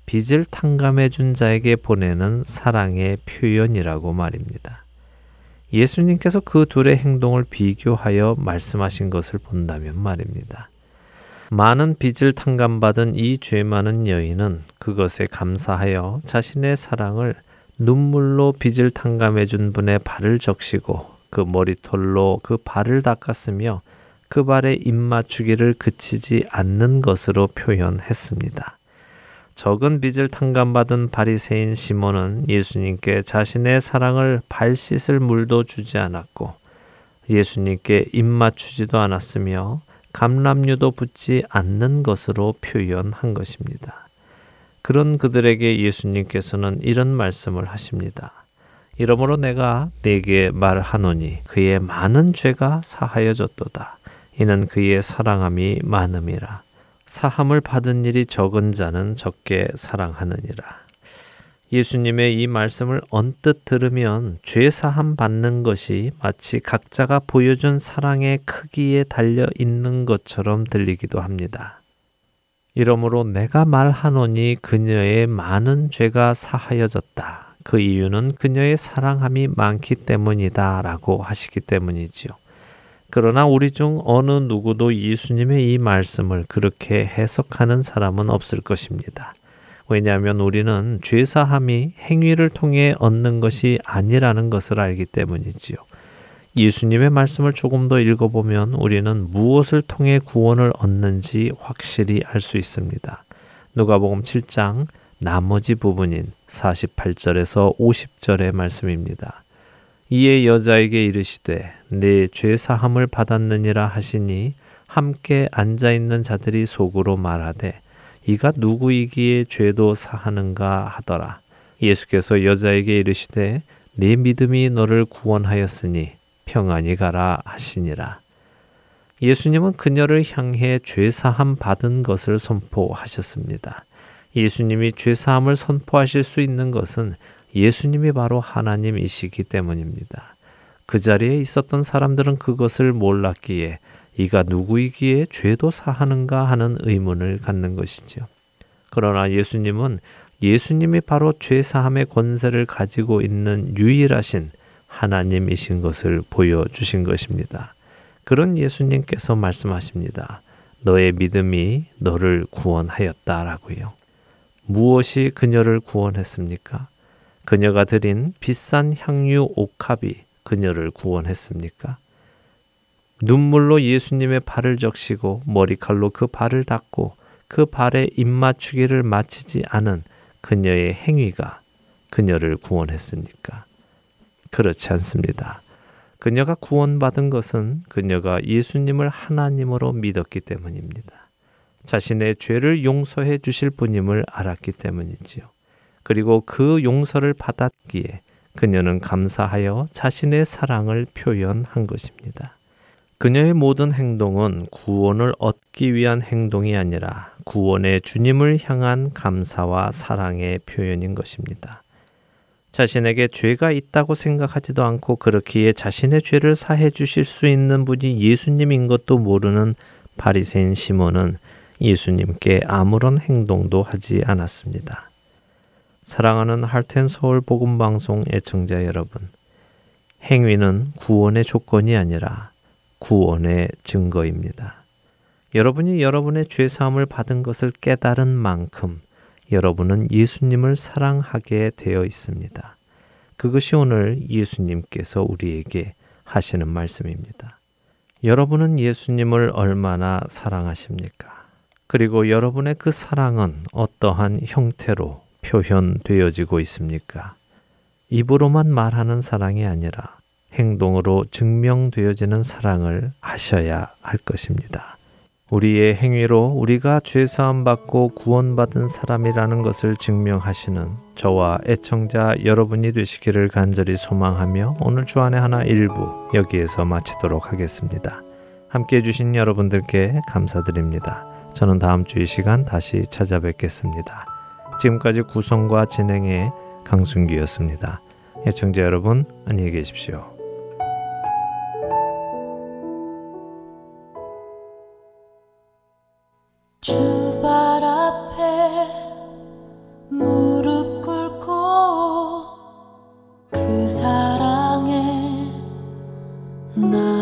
빚을 탕감해 준 자에게 보내는 사랑의 표현이라고 말입니다. 예수님께서 그 둘의 행동을 비교하여 말씀하신 것을 본다면 말입니다. 많은 빚을 탕감받은 이 죄 많은 여인은 그것에 감사하여 자신의 사랑을 눈물로 빚을 탕감해 준 분의 발을 적시고 그 머리털로 그 발을 닦았으며 그 발에 입 맞추기를 그치지 않는 것으로 표현했습니다. 적은 빚을 탕감받은 바리새인 시몬은 예수님께 자신의 사랑을 발 씻을 물도 주지 않았고 예수님께 입 맞추지도 않았으며 감람류도 붙지 않는 것으로 표현한 것입니다. 그런 그들에게 예수님께서는 이런 말씀을 하십니다. 이러므로 내가 네게 말하노니 그의 많은 죄가 사하여졌도다. 이는 그의 사랑함이 많음이라. 사함을 받은 일이 적은 자는 적게 사랑하느니라. 예수님의 이 말씀을 언뜻 들으면 죄 사함 받는 것이 마치 각자가 보여준 사랑의 크기에 달려 있는 것처럼 들리기도 합니다. 이러므로 내가 말하노니 그녀의 많은 죄가 사하여졌다. 그 이유는 그녀의 사랑함이 많기 때문이다. 라고 하시기 때문이지요. 그러나 우리 중 어느 누구도 예수님의 이 말씀을 그렇게 해석하는 사람은 없을 것입니다. 왜냐하면 우리는 죄사함이 행위를 통해 얻는 것이 아니라는 것을 알기 때문이지요. 예수님의 말씀을 조금 더 읽어보면 우리는 무엇을 통해 구원을 얻는지 확실히 알 수 있습니다. 누가복음 7장 나머지 부분인 48절에서 50절의 말씀입니다. 이에 여자에게 이르시되 내죄 사함을 받았느니라 하시니 함께 앉아 있는 자들이 속으로 말하되 이가 누구이기에 죄도 사하는가 하더라. 예수께서 여자에게 이르시되 네 믿음이 너를 구원하였으니 평안히 가라 하시니라. 예수님은 그녀를 향해 죄사함 받은 것을 선포하셨습니다. 예수님이 죄사함을 선포하실 수 있는 것은 예수님이 바로 하나님이시기 때문입니다. 그 자리에 있었던 사람들은 그것을 몰랐기에 이가 누구이기에 죄도 사하는가 하는 의문을 갖는 것이죠. 그러나 예수님은 예수님이 바로 죄 사함의 권세를 가지고 있는 유일하신 하나님이신 것을 보여 주신 것입니다. 그런 예수님께서 말씀하십니다. 너의 믿음이 너를 구원하였다라고요. 무엇이 그녀를 구원했습니까? 그녀가 드린 비싼 향유 옥합이 그녀를 구원했습니까? 눈물로 예수님의 발을 적시고 머리칼로 그 발을 닦고 그 발에 입맞추기를 마치지 않은 그녀의 행위가 그녀를 구원했습니까? 그렇지 않습니다. 그녀가 구원받은 것은 그녀가 예수님을 하나님으로 믿었기 때문입니다. 자신의 죄를 용서해 주실 분임을 알았기 때문이지요. 그리고 그 용서를 받았기에 그녀는 감사하여 자신의 사랑을 표현한 것입니다. 그녀의 모든 행동은 구원을 얻기 위한 행동이 아니라 구원의 주님을 향한 감사와 사랑의 표현인 것입니다. 자신에게 죄가 있다고 생각하지도 않고 그렇기에 자신의 죄를 사해 주실 수 있는 분이 예수님인 것도 모르는 바리새인 시몬은 예수님께 아무런 행동도 하지 않았습니다. 사랑하는 할텐 서울 복음 방송 애청자 여러분. 행위는 구원의 조건이 아니라 구원의 증거입니다. 여러분이 여러분의 죄 사함을 받은 것을 깨달은 만큼 여러분은 예수님을 사랑하게 되어 있습니다. 그것이 오늘 예수님께서 우리에게 하시는 말씀입니다. 여러분은 예수님을 얼마나 사랑하십니까? 그리고 여러분의 그 사랑은 어떠한 형태로 표현되어지고 있습니까? 입으로만 말하는 사랑이 아니라 행동으로 증명되어지는 사랑을 하셔야 할 것입니다. 우리의 행위로 우리가 죄사함 받고 구원받은 사람이라는 것을 증명하시는 저와 애청자 여러분이 되시기를 간절히 소망하며 오늘 주안의 하나 일부 여기에서 마치도록 하겠습니다. 함께 해주신 여러분들께 감사드립니다. 저는 다음 주 이 시간 다시 찾아뵙겠습니다. 지금까지 구성과 진행의 강순기였습니다. 애청자 여러분 안녕히 계십시오. 주발 앞에 무릎 꿇고 그 사랑에 나